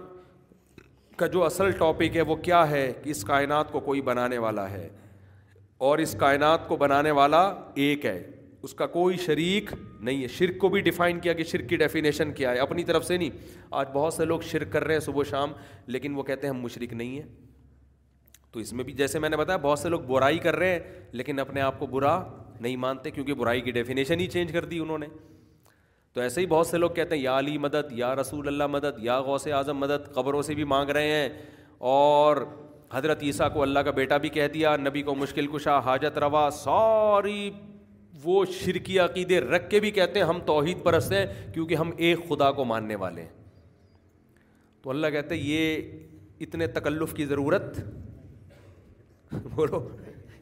کا جو اصل ٹاپک ہے وہ کیا ہے کہ اس کائنات کو کوئی بنانے والا ہے اور اس کائنات کو بنانے والا ایک ہے اس کا کوئی شریک نہیں ہے شرک کو بھی ڈیفائن کیا کہ شرک کی ڈیفینیشن کیا ہے اپنی طرف سے نہیں آج بہت سے لوگ شرک کر رہے ہیں صبح شام لیکن وہ کہتے ہیں ہم مشرک نہیں ہیں تو اس میں بھی جیسے میں نے بتایا بہت سے لوگ برائی کر رہے ہیں لیکن اپنے آپ کو برا نہیں مانتے کیونکہ برائی کی ڈیفینیشن ہی چینج کر دی انہوں نے تو ایسے ہی بہت سے لوگ کہتے ہیں یا علی مدد یا رسول اللہ مدد یا غوث اعظم مدد قبروں سے بھی مانگ رہے ہیں اور حضرت عیسیٰ کو اللہ کا بیٹا بھی کہہ دیا نبی کو مشکل کشا حاجت روا ساری وہ شرکی عقیدے رکھ کے بھی کہتے ہیں ہم توحید پرست ہیں کیونکہ ہم ایک خدا کو ماننے والے ہیں تو اللہ کہتے ہیں یہ اتنے تکلف کی ضرورت بولو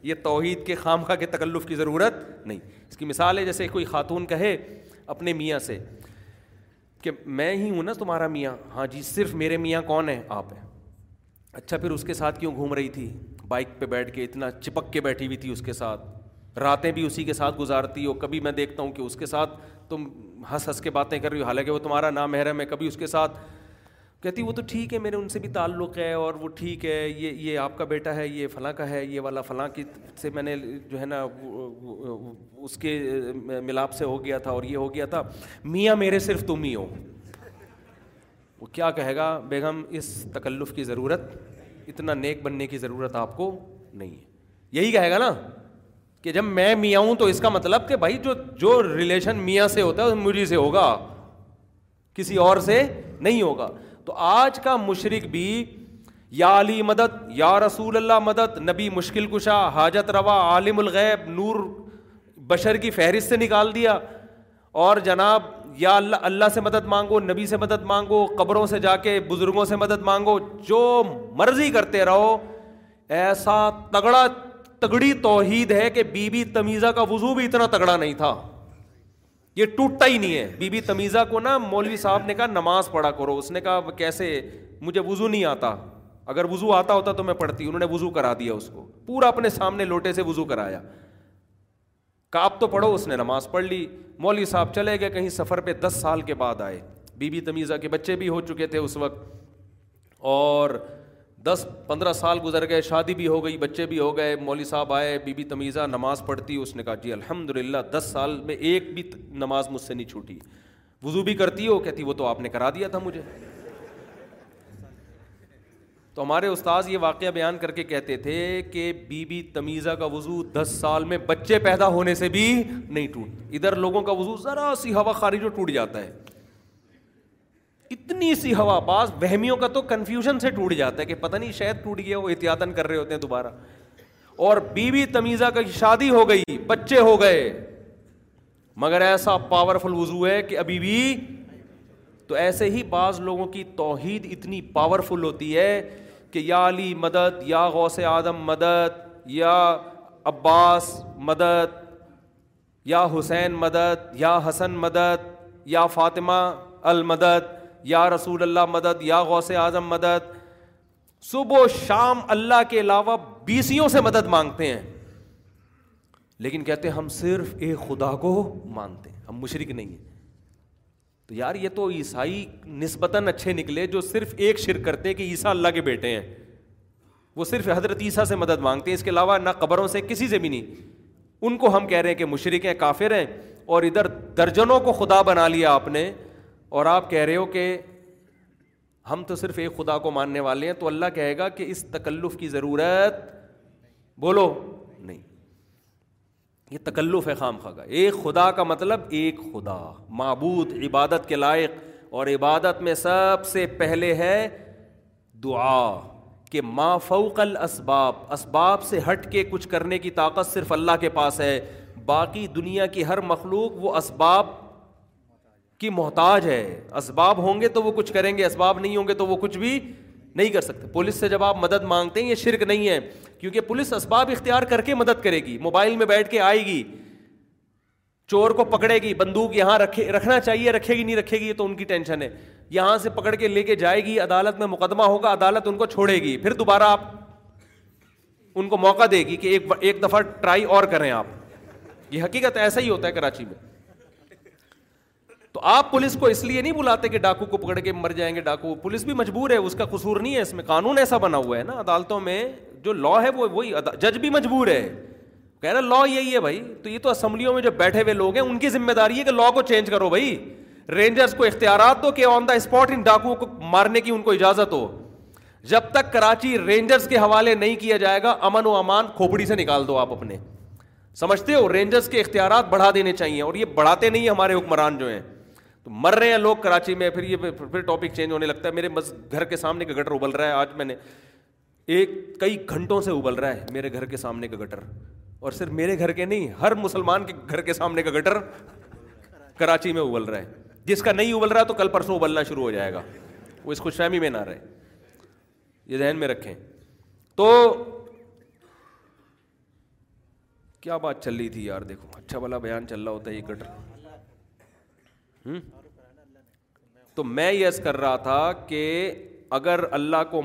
یہ توحید کے خام کے تکلف کی ضرورت نہیں اس کی مثال ہے جیسے کوئی خاتون کہے اپنے میاں سے کہ میں ہی ہوں نا تمہارا میاں ہاں جی صرف میرے میاں کون ہیں آپ ہیں اچھا پھر اس کے ساتھ کیوں گھوم رہی تھی بائک پہ بیٹھ کے اتنا چپک کے بیٹھی ہوئی تھی اس کے ساتھ راتیں بھی اسی کے ساتھ گزارتی ہو کبھی میں دیکھتا ہوں کہ اس کے ساتھ تم ہنس ہنس کے باتیں کر رہی ہو حالانکہ وہ تمہارا نام محرم ہے کبھی اس کے ساتھ کہتی وہ تو ٹھیک ہے میرے ان سے بھی تعلق ہے اور وہ ٹھیک ہے یہ یہ آپ کا بیٹا ہے یہ فلاں کا ہے یہ والا فلاں کی سے میں نے جو ہے نا اس کے ملاپ سے ہو گیا تھا اور یہ ہو گیا تھا میاں میرے صرف تم ہی ہو وہ کیا کہے گا بیگم اس تکلف کی ضرورت اتنا نیک بننے کی ضرورت آپ کو نہیں یہی کہے گا نا کہ جب میں میاں ہوں تو اس کا مطلب کہ بھائی جو جو ریلیشن میاں سے ہوتا ہے مجھے سے ہوگا کسی اور سے نہیں ہوگا تو آج کا مشرق بھی یا علی مدد یا رسول اللہ مدد نبی مشکل کشا حاجت روا عالم الغیب نور بشر کی فہرست سے نکال دیا اور جناب یا اللہ اللہ سے مدد مانگو نبی سے مدد مانگو قبروں سے جا کے بزرگوں سے مدد مانگو جو مرضی کرتے رہو ایسا تگڑا تگڑی توحید ہے کہ بی بی تمیزہ کا وضو بھی اتنا تگڑا نہیں تھا یہ ٹوٹتا ہی نہیں ہے بی بی تمیزہ نماز پڑھا کرو اس نے کہا کیسے مجھے وضو نہیں آتا اگر وضو آتا ہوتا تو میں پڑھتی انہوں نے وضو کرا دیا اس کو پورا اپنے سامنے لوٹے سے وضو کرایا کاپ تو پڑھو اس نے نماز پڑھ لی مولوی صاحب چلے گئے کہیں سفر پہ دس سال کے بعد آئے بی بی تمیزہ کے بچے بھی ہو چکے تھے اس وقت اور دس پندرہ سال گزر گئے شادی بھی ہو گئی بچے بھی ہو گئے مولوی صاحب آئے بی بی تمیزہ نماز پڑھتی اس نے کہا جی الحمد للہ دس سال میں ایک بھی نماز مجھ سے نہیں چھوٹی وضو بھی کرتی ہو کہتی وہ تو آپ نے کرا دیا تھا مجھے تو ہمارے استاذ یہ واقعہ بیان کر کے کہتے تھے کہ بی بی تمیزہ کا وضو دس سال میں بچے پیدا ہونے سے بھی نہیں ٹوٹ ادھر لوگوں کا وضو ذرا سی ہوا خارج ہو ٹوٹ جاتا ہے اتنی سی ہوا باز وہمیوں کا تو کنفیوژن سے ٹوٹ جاتا ہے کہ پتہ نہیں شاید ٹوٹ گیا وہ احتیاطن کر رہے ہوتے ہیں دوبارہ اور بی بی تمیزہ کا شادی ہو گئی بچے ہو گئے مگر ایسا پاورفل وضو ہے کہ ابھی بھی تو ایسے ہی بعض لوگوں کی توحید اتنی پاورفل ہوتی ہے کہ یا علی مدد یا غوث آدم مدد یا عباس مدد یا حسین مدد یا حسن مدد یا فاطمہ المدد یا رسول اللہ مدد یا غوث اعظم مدد صبح و شام اللہ کے علاوہ بیسیوں سے مدد مانگتے ہیں لیکن کہتے ہیں ہم صرف ایک خدا کو مانتے ہیں ہم مشرق نہیں ہیں تو یار یہ تو عیسائی نسبتاً اچھے نکلے جو صرف ایک شرک کرتے کہ عیسیٰ اللہ کے بیٹے ہیں وہ صرف حضرت عیسیٰ سے مدد مانگتے ہیں اس کے علاوہ نہ قبروں سے کسی سے بھی نہیں ان کو ہم کہہ رہے ہیں کہ مشرق ہیں کافر ہیں اور ادھر درجنوں کو خدا بنا لیا آپ نے اور آپ کہہ رہے ہو کہ ہم تو صرف ایک خدا کو ماننے والے ہیں تو اللہ کہے گا کہ اس تکلف کی ضرورت بولو نہیں یہ تکلف ہے خام خواہ ایک خدا کا مطلب ایک خدا معبود عبادت کے لائق اور عبادت میں سب سے پہلے ہے دعا کہ ما فوق الاسباب اسباب سے ہٹ کے کچھ کرنے کی طاقت صرف اللہ کے پاس ہے باقی دنیا کی ہر مخلوق وہ اسباب کی محتاج ہے اسباب ہوں گے تو وہ کچھ کریں گے اسباب نہیں ہوں گے تو وہ کچھ بھی نہیں کر سکتے پولیس سے جب آپ مدد مانگتے ہیں یہ شرک نہیں ہے کیونکہ پولیس اسباب اختیار کر کے مدد کرے گی موبائل میں بیٹھ کے آئے گی چور کو پکڑے گی بندوق یہاں رکھے رکھنا چاہیے رکھے گی نہیں رکھے گی تو ان کی ٹینشن ہے یہاں سے پکڑ کے لے کے جائے گی عدالت میں مقدمہ ہوگا عدالت ان کو چھوڑے گی پھر دوبارہ آپ ان کو موقع دے گی کہ ایک ایک دفعہ ٹرائی اور کریں آپ یہ حقیقت ایسا ہی ہوتا ہے کراچی میں تو آپ پولیس کو اس لیے نہیں بلاتے کہ ڈاکو کو پکڑ کے مر جائیں گے ڈاکو پولیس بھی مجبور ہے اس کا قصور نہیں ہے اس میں قانون ایسا بنا ہوا ہے نا عدالتوں میں جو لا ہے وہ وہی جج بھی مجبور ہے کہہ رہا لا یہی ہے بھائی تو یہ تو اسمبلیوں میں جو بیٹھے ہوئے لوگ ہیں ان کی ذمہ داری ہے کہ لا کو چینج کرو بھائی رینجرس کو اختیارات دو کہ آن دا اسپاٹ ان ڈاکو کو مارنے کی ان کو اجازت ہو جب تک کراچی رینجرس کے حوالے نہیں کیا جائے گا امن و امان کھوپڑی سے نکال دو آپ اپنے سمجھتے ہو رینجرس کے اختیارات بڑھا دینے چاہیے اور یہ بڑھاتے نہیں ہمارے حکمران جو ہیں تو مر رہے ہیں لوگ کراچی میں پھر یہ پھر ٹاپک چینج ہونے لگتا ہے میرے مز گھر کے سامنے کا گٹر ابل رہا ہے آج میں نے ایک کئی گھنٹوں سے ابل رہا ہے میرے گھر کے سامنے کا گٹر اور صرف میرے گھر کے نہیں ہر مسلمان کے گھر کے سامنے کا گٹر کراچی میں ابل رہا ہے جس کا نہیں ابل رہا تو کل پرسوں ابلنا شروع ہو جائے گا وہ اس خوش فہمی میں نہ رہے یہ ذہن میں رکھیں تو کیا بات چل رہی تھی یار دیکھو اچھا والا بیان چل رہا ہوتا ہے یہ گٹر تو میں یس کر رہا تھا کہ اگر اللہ کو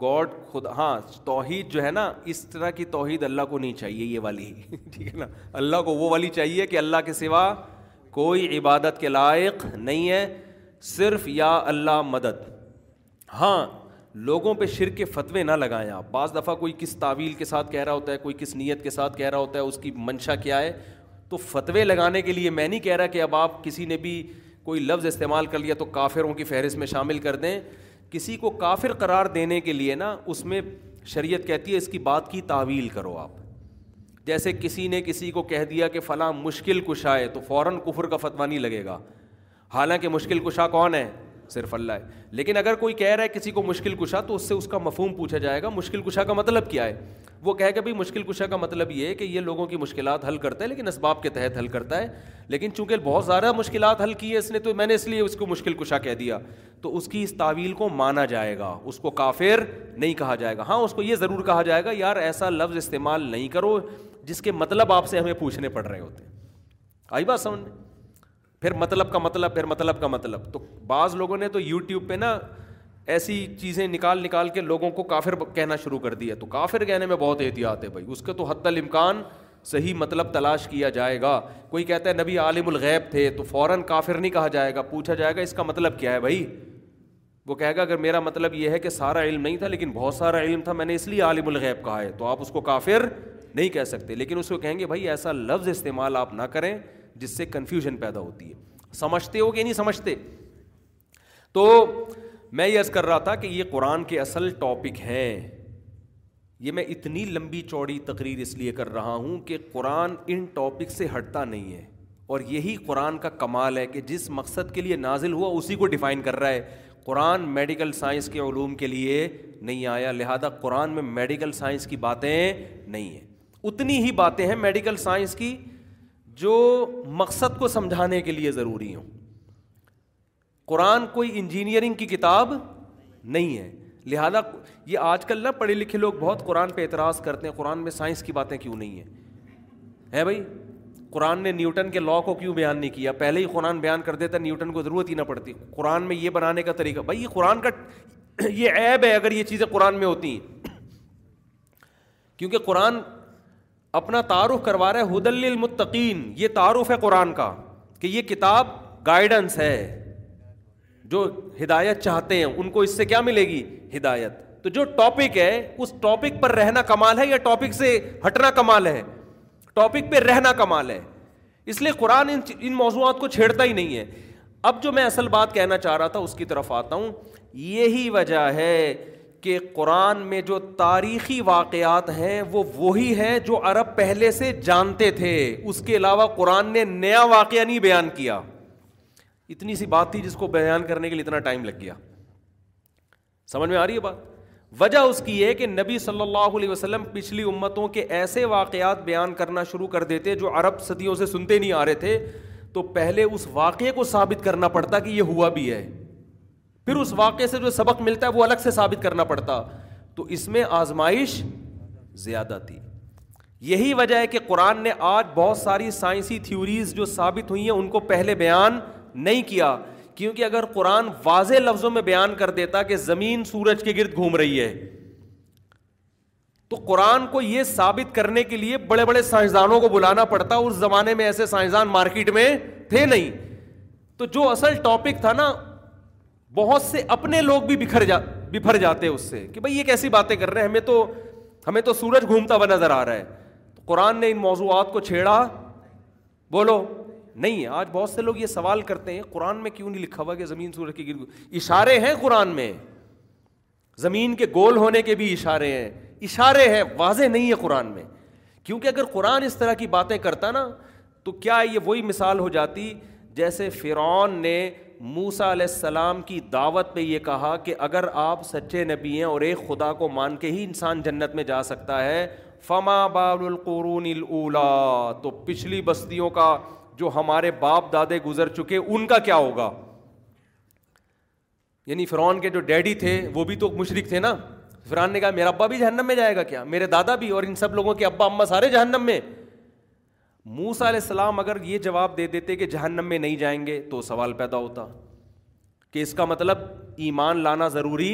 گاڈ خدا ہاں توحید جو ہے نا اس طرح کی توحید اللہ کو نہیں چاہیے یہ والی ٹھیک ہے نا اللہ کو وہ والی چاہیے کہ اللہ کے سوا کوئی عبادت کے لائق نہیں ہے صرف یا اللہ مدد ہاں لوگوں پہ شرک کے فتوے نہ لگائیں آپ بعض دفعہ کوئی کس تعویل کے ساتھ کہہ رہا ہوتا ہے کوئی کس نیت کے ساتھ کہہ رہا ہوتا ہے اس کی منشا کیا ہے تو فتوے لگانے کے لیے میں نہیں کہہ رہا کہ اب آپ کسی نے بھی کوئی لفظ استعمال کر لیا تو کافروں کی فہرست میں شامل کر دیں کسی کو کافر قرار دینے کے لیے نا اس میں شریعت کہتی ہے اس کی بات کی تعویل کرو آپ جیسے کسی نے کسی کو کہہ دیا کہ فلاں مشکل کشا ہے تو فوراً کفر کا فتویٰ نہیں لگے گا حالانکہ مشکل کشا کون ہے صرف اللہ ہے لیکن اگر کوئی کہہ رہا ہے کسی کو مشکل کشا تو اس سے اس کا مفہوم پوچھا جائے گا مشکل کشا کا مطلب کیا ہے وہ کہے کہ بھائی مشکل کشا کا مطلب یہ ہے کہ یہ لوگوں کی مشکلات حل کرتا ہے لیکن اسباب کے تحت حل کرتا ہے لیکن چونکہ بہت زیادہ مشکلات حل کی ہے اس نے تو میں نے اس لیے اس کو مشکل کشا کہہ دیا تو اس کی اس تعویل کو مانا جائے گا اس کو کافیر نہیں کہا جائے گا ہاں اس کو یہ ضرور کہا جائے گا یار ایسا لفظ استعمال نہیں کرو جس کے مطلب آپ سے ہمیں پوچھنے پڑ رہے ہوتے آئی بات سمجھ پھر مطلب کا مطلب پھر مطلب کا مطلب تو بعض لوگوں نے تو یوٹیوب پہ نا ایسی چیزیں نکال نکال کے لوگوں کو کافر کہنا شروع کر دیا تو کافر کہنے میں بہت احتیاط ہے بھائی اس کے تو حتی الامکان صحیح مطلب تلاش کیا جائے گا کوئی کہتا ہے نبی عالم الغیب تھے تو فوراً کافر نہیں کہا جائے گا پوچھا جائے گا اس کا مطلب کیا ہے بھائی وہ کہے گا اگر میرا مطلب یہ ہے کہ سارا علم نہیں تھا لیکن بہت سارا علم تھا میں نے اس لیے عالم الغیب کہا ہے تو آپ اس کو کافر نہیں کہہ سکتے لیکن اس کو کہیں گے بھائی ایسا لفظ استعمال آپ نہ کریں جس سے کنفیوژن پیدا ہوتی ہے سمجھتے ہو کہ نہیں سمجھتے تو میں یہ عرض کر رہا تھا کہ یہ قرآن کے اصل ٹاپک ہیں یہ میں اتنی لمبی چوڑی تقریر اس لیے کر رہا ہوں کہ قرآن ان ٹاپک سے ہٹتا نہیں ہے اور یہی قرآن کا کمال ہے کہ جس مقصد کے لیے نازل ہوا اسی کو ڈیفائن کر رہا ہے قرآن میڈیکل سائنس کے علوم کے لیے نہیں آیا لہذا قرآن میں میڈیکل سائنس کی باتیں نہیں ہیں اتنی ہی باتیں ہیں میڈیکل سائنس کی جو مقصد کو سمجھانے کے لیے ضروری ہوں قرآن کوئی انجینئرنگ کی کتاب نہیں ہے لہٰذا یہ آج کل نہ پڑھے لکھے لوگ بہت قرآن پہ اعتراض کرتے ہیں قرآن میں سائنس کی باتیں کیوں نہیں ہیں ہے بھائی قرآن نے نیوٹن کے لاء کو کیوں بیان نہیں کیا پہلے ہی قرآن بیان کر دیتا نیوٹن کو ضرورت ہی نہ پڑتی قرآن میں یہ بنانے کا طریقہ بھائی یہ قرآن کا یہ ایب ہے اگر یہ چیزیں قرآن میں ہوتی ہیں کیونکہ قرآن اپنا تعارف کروا رہا ہے حدل المتقین یہ تعارف ہے قرآن کا کہ یہ کتاب گائیڈنس ہے جو ہدایت چاہتے ہیں ان کو اس سے کیا ملے گی ہدایت تو جو ٹاپک ہے اس ٹاپک پر رہنا کمال ہے یا ٹاپک سے ہٹنا کمال ہے ٹاپک پہ رہنا کمال ہے اس لیے قرآن ان ان موضوعات کو چھیڑتا ہی نہیں ہے اب جو میں اصل بات کہنا چاہ رہا تھا اس کی طرف آتا ہوں یہی وجہ ہے کہ قرآن میں جو تاریخی واقعات ہیں وہ وہی ہیں جو عرب پہلے سے جانتے تھے اس کے علاوہ قرآن نے نیا واقعہ نہیں بیان کیا اتنی سی بات تھی جس کو بیان کرنے کے لیے اتنا ٹائم لگ گیا سمجھ میں آ رہی ہے بات وجہ اس کی ہے کہ نبی صلی اللہ علیہ وسلم پچھلی امتوں کے ایسے واقعات بیان کرنا شروع کر دیتے جو عرب صدیوں سے سنتے نہیں آ رہے تھے تو پہلے اس واقعے کو ثابت کرنا پڑتا کہ یہ ہوا بھی ہے پھر اس واقعے سے جو سبق ملتا ہے وہ الگ سے ثابت کرنا پڑتا تو اس میں آزمائش زیادہ تھی یہی وجہ ہے کہ قرآن نے آج بہت ساری سائنسی تھیوریز جو ثابت ہوئی ہیں ان کو پہلے بیان نہیں کیا کیونکہ اگر قرآن واضح لفظوں میں بیان کر دیتا کہ زمین سورج کے گرد گھوم رہی ہے تو قرآن کو یہ ثابت کرنے کے لیے بڑے بڑے سائنسدانوں کو بلانا پڑتا اس زمانے میں ایسے سائنسدان مارکیٹ میں تھے نہیں تو جو اصل ٹاپک تھا نا بہت سے اپنے لوگ بھی بکھر جا بکھر جاتے اس سے کہ بھائی یہ کیسی باتیں کر رہے ہیں ہمیں تو ہمیں تو سورج گھومتا ہوا نظر آ رہا ہے قرآن نے ان موضوعات کو چھیڑا بولو نہیں ہے آج بہت سے لوگ یہ سوال کرتے ہیں قرآن میں کیوں نہیں لکھا ہوا کہ زمین سورج گرد اشارے ہیں قرآن میں زمین کے گول ہونے کے بھی اشارے ہیں اشارے ہیں واضح نہیں ہے قرآن میں کیونکہ اگر قرآن اس طرح کی باتیں کرتا نا تو کیا یہ وہی مثال ہو جاتی جیسے فرعون نے موسا علیہ السلام کی دعوت پہ یہ کہا کہ اگر آپ سچے نبی ہیں اور ایک خدا کو مان کے ہی انسان جنت میں جا سکتا ہے فما القرون الا تو پچھلی بستیوں کا جو ہمارے باپ دادے گزر چکے ان کا کیا ہوگا یعنی فرعون کے جو ڈیڈی تھے وہ بھی تو مشرق تھے نا فرعون نے کہا میرا ابا بھی جہنم میں جائے گا کیا میرے دادا بھی اور ان سب لوگوں کے ابا اما سارے جہنم میں موسا علیہ السلام اگر یہ جواب دے دیتے کہ جہنم میں نہیں جائیں گے تو سوال پیدا ہوتا کہ اس کا مطلب ایمان لانا ضروری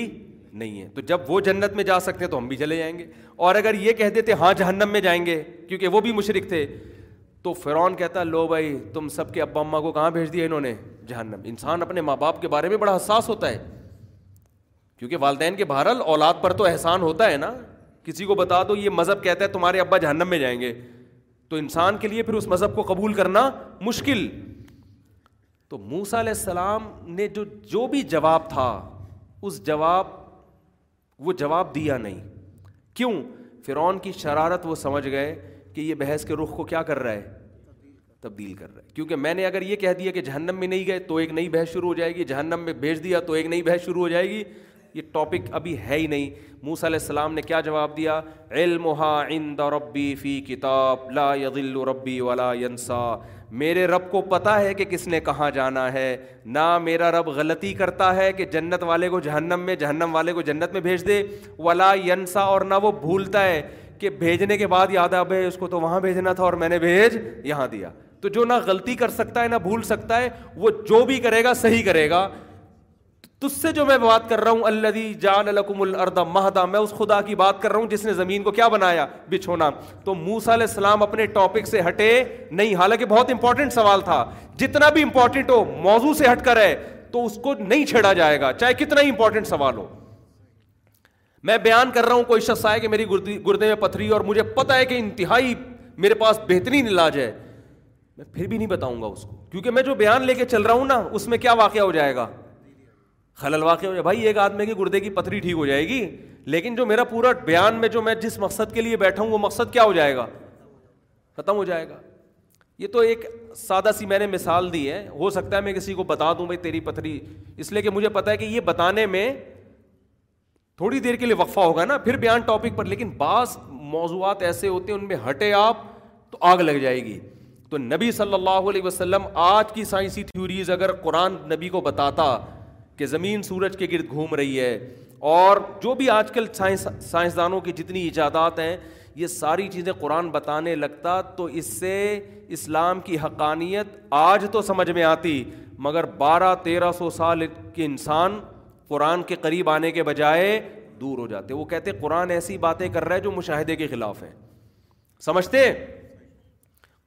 نہیں ہے تو جب وہ جنت میں جا سکتے ہیں تو ہم بھی چلے جائیں گے اور اگر یہ کہہ دیتے ہاں جہنم میں جائیں گے کیونکہ وہ بھی مشرق تھے تو فرعون کہتا ہے لو بھائی تم سب کے ابا اما کو کہاں بھیج دیا انہوں نے جہنم انسان اپنے ماں باپ کے بارے میں بڑا حساس ہوتا ہے کیونکہ والدین کے بہرحال اولاد پر تو احسان ہوتا ہے نا کسی کو بتا دو یہ مذہب کہتا ہے تمہارے ابا جہنم میں جائیں گے تو انسان کے لیے پھر اس مذہب کو قبول کرنا مشکل تو موسا علیہ السلام نے جو جو بھی جواب تھا اس جواب وہ جواب دیا نہیں کیوں فرعون کی شرارت وہ سمجھ گئے کہ یہ بحث کے رخ کو کیا کر رہا ہے تبدیل کر رہا ہے کیونکہ میں نے اگر یہ کہہ دیا کہ جہنم میں نہیں گئے تو ایک نئی بحث شروع ہو جائے گی جہنم میں بھیج دیا تو ایک نئی بحث شروع ہو جائے گی یہ ٹاپک ابھی ہے ہی نہیں موسیٰ علیہ السلام نے کیا جواب دیا علم عند ربی فی کتاب لا یغل ربی ولا ینسا میرے رب کو پتہ ہے کہ کس نے کہاں جانا ہے نہ میرا رب غلطی کرتا ہے کہ جنت والے کو جہنم میں جہنم والے کو جنت میں بھیج دے ولا ینسا اور نہ وہ بھولتا ہے کہ بھیجنے کے بعد یاد ہے بھائی اس کو تو وہاں بھیجنا تھا اور میں نے بھیج یہاں دیا تو جو نہ غلطی کر سکتا ہے نہ بھول سکتا ہے وہ جو بھی کرے گا صحیح کرے گا تج سے جو میں بات کر رہا ہوں اللہ جان الکم الردا مہدا میں اس خدا کی بات کر رہا ہوں جس نے زمین کو کیا بنایا بچھونا تو موسا علیہ السلام اپنے ٹاپک سے ہٹے نہیں حالانکہ بہت امپورٹنٹ سوال تھا جتنا بھی امپورٹنٹ ہو موضوع سے ہٹ کر ہے تو اس کو نہیں چھیڑا جائے گا چاہے کتنا ہی امپورٹنٹ سوال ہو میں بیان کر رہا ہوں کوئی شخص آئے کہ میری گردے میں پتھری اور مجھے پتہ ہے کہ انتہائی میرے پاس بہترین علاج ہے میں پھر بھی نہیں بتاؤں گا اس کو کیونکہ میں جو بیان لے کے چل رہا ہوں نا اس میں کیا واقعہ ہو جائے گا خلل واقعہ ہو جائے بھائی ایک آدمی کی گردے کی پتھری ٹھیک ہو جائے گی لیکن جو میرا پورا بیان میں جو میں جس مقصد کے لیے بیٹھا ہوں وہ مقصد کیا ہو جائے گا ختم ہو جائے گا یہ تو ایک سادہ سی میں نے مثال دی ہے ہو سکتا ہے میں کسی کو بتا دوں بھائی تیری پتھری اس لیے کہ مجھے پتا ہے کہ یہ بتانے میں تھوڑی دیر کے لیے وقفہ ہوگا نا پھر بیان ٹاپک پر لیکن بعض موضوعات ایسے ہوتے ہیں ان میں ہٹے آپ تو آگ لگ جائے گی تو نبی صلی اللہ علیہ وسلم آج کی سائنسی تھیوریز اگر قرآن نبی کو بتاتا کہ زمین سورج کے گرد گھوم رہی ہے اور جو بھی آج کل سائنسدانوں کی جتنی ایجادات ہیں یہ ساری چیزیں قرآن بتانے لگتا تو اس سے اسلام کی حقانیت آج تو سمجھ میں آتی مگر بارہ تیرہ سو سال کے انسان قرآن کے قریب آنے کے بجائے دور ہو جاتے وہ کہتے قرآن ایسی باتیں کر رہا ہے جو مشاہدے کے خلاف ہیں سمجھتے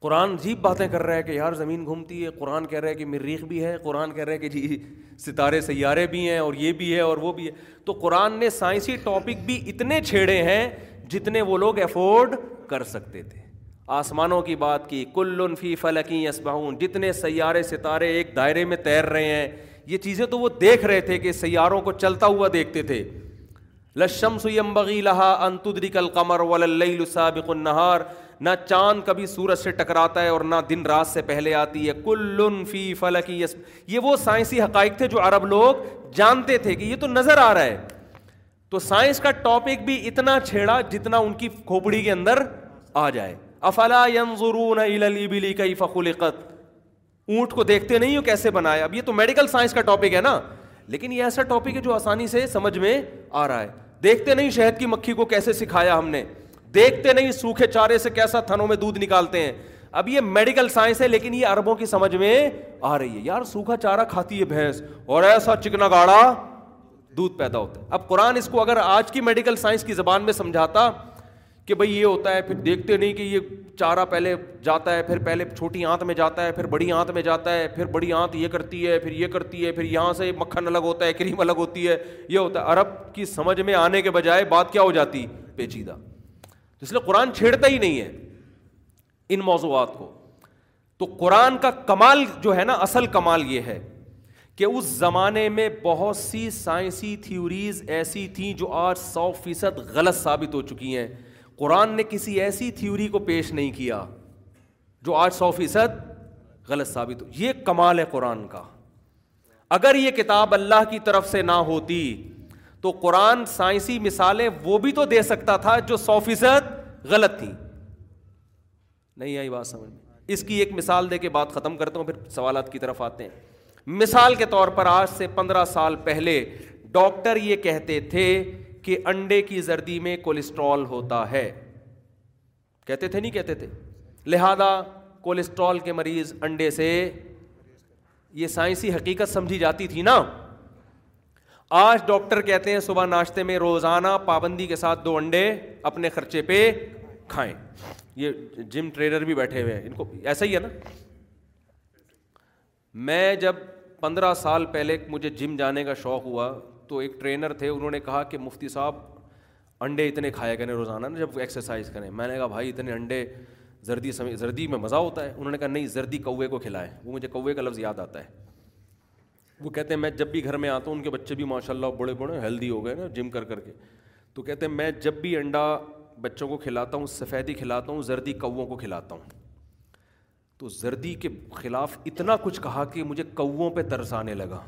قرآن عجیب باتیں کر رہا ہے کہ یار زمین گھومتی ہے قرآن کہہ رہا ہے کہ مریخ بھی ہے قرآن کہہ رہا ہے کہ جی ستارے سیارے بھی ہیں اور یہ بھی ہے اور وہ بھی ہے تو قرآن نے سائنسی ٹاپک بھی اتنے چھیڑے ہیں جتنے وہ لوگ افورڈ کر سکتے تھے آسمانوں کی بات کی کل فی فلکی اسباہون جتنے سیارے ستارے ایک دائرے میں تیر رہے ہیں یہ چیزیں تو وہ دیکھ رہے تھے کہ سیاروں کو چلتا ہوا دیکھتے تھے لچم سیم انتدری کل قمر ولاسابق النہار نہ چاند کبھی سورج سے ٹکراتا ہے اور نہ دن رات سے پہلے آتی ہے کل فی فلکی یس یہ وہ سائنسی حقائق تھے جو عرب لوگ جانتے تھے کہ یہ تو نظر آ رہا ہے تو سائنس کا ٹاپک بھی اتنا چھیڑا جتنا ان کی کھوپڑی کے اندر آ جائے افلا انظرون بلی کئی فخلقت اونٹ کو دیکھتے نہیں ہو کیسے بنایا اب یہ تو میڈیکل سائنس کا ٹاپک ہے نا لیکن یہ ایسا ٹاپک ہے جو آسانی سے سمجھ میں آ رہا ہے دیکھتے نہیں شہد کی مکھی کو کیسے سکھایا ہم نے دیکھتے نہیں سوکھے چارے سے کیسا تھنوں میں دودھ نکالتے ہیں اب یہ میڈیکل سائنس ہے لیکن یہ اربوں کی سمجھ میں آ رہی ہے یار سوکھا چارہ کھاتی ہے بھینس اور ایسا چکنا گاڑا دودھ پیدا ہوتا ہے اب قرآن اس کو اگر آج کی میڈیکل سائنس کی زبان میں سمجھاتا کہ بھائی یہ ہوتا ہے پھر دیکھتے نہیں کہ یہ چارہ پہلے جاتا ہے پھر پہلے چھوٹی آنت میں جاتا ہے پھر بڑی آنت میں جاتا ہے پھر بڑی آنت یہ کرتی ہے پھر یہ کرتی ہے پھر یہاں سے مکھن الگ ہوتا ہے کریم الگ ہوتی ہے یہ ہوتا ہے عرب کی سمجھ میں آنے کے بجائے بات کیا ہو جاتی پیچیدہ اس لیے قرآن چھیڑتا ہی نہیں ہے ان موضوعات کو تو قرآن کا کمال جو ہے نا اصل کمال یہ ہے کہ اس زمانے میں بہت سی سائنسی تھیوریز ایسی تھیں جو آج سو فیصد غلط ثابت ہو چکی ہیں قرآن نے کسی ایسی تھیوری کو پیش نہیں کیا جو آج سو فیصد غلط ثابت ہو یہ کمال ہے قرآن کا اگر یہ کتاب اللہ کی طرف سے نہ ہوتی تو قرآن سائنسی مثالیں وہ بھی تو دے سکتا تھا جو سو فیصد غلط تھیں نہیں آئی بات سمجھ میں اس کی ایک مثال دے کے بات ختم کرتا ہوں پھر سوالات کی طرف آتے ہیں مثال کے طور پر آج سے پندرہ سال پہلے ڈاکٹر یہ کہتے تھے کہ انڈے کی زردی میں کولیسٹرول ہوتا ہے کہتے تھے نہیں کہتے تھے لہذا کولیسٹرول کے مریض انڈے سے یہ سائنسی حقیقت سمجھی جاتی تھی نا آج ڈاکٹر کہتے ہیں صبح ناشتے میں روزانہ پابندی کے ساتھ دو انڈے اپنے خرچے پہ کھائیں یہ جم ٹرینر بھی بیٹھے ہوئے ہیں ان کو ایسا ہی ہے نا میں جب پندرہ سال پہلے مجھے جم جانے کا شوق ہوا تو ایک ٹرینر تھے انہوں نے کہا کہ مفتی صاحب انڈے اتنے کھایا کریں روزانہ نا جب ایکسرسائز کریں میں نے کہا بھائی اتنے انڈے زردی سمے زردی میں مزہ ہوتا ہے انہوں نے کہا نہیں زردی کوے کو کھلائے وہ مجھے کوے کا لفظ یاد آتا ہے وہ کہتے ہیں میں جب بھی گھر میں آتا ہوں ان کے بچے بھی ماشاء اللہ بڑے بڑے ہیلدی ہو گئے نا جم کر کر کے تو کہتے ہیں میں جب بھی انڈا بچوں کو کھلاتا ہوں سفیدی کھلاتا ہوں زردی کووں کو کھلاتا ہوں تو زردی کے خلاف اتنا کچھ کہا کہ مجھے کووں پہ ترس آنے لگا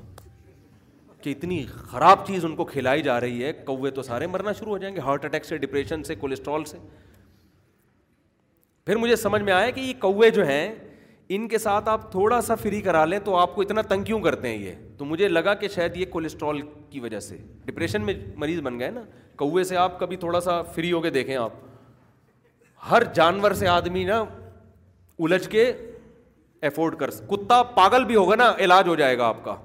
کہ اتنی خراب چیز ان کو کھلائی جا رہی ہے کوے تو سارے مرنا شروع ہو جائیں گے ہارٹ اٹیک سے ڈپریشن سے کولیسٹرول سے پھر مجھے سمجھ میں آیا کہ یہ کوے جو ہیں ان کے ساتھ آپ تھوڑا سا فری کرا لیں تو آپ کو اتنا تنگ کیوں کرتے ہیں یہ تو مجھے لگا کہ شاید یہ کولیسٹرول کی وجہ سے ڈپریشن میں مریض بن گئے نا کوے سے آپ کبھی تھوڑا سا فری ہو کے دیکھیں آپ ہر جانور سے آدمی نا الجھ کے افورڈ کر کتا پاگل بھی ہوگا نا علاج ہو جائے گا آپ کا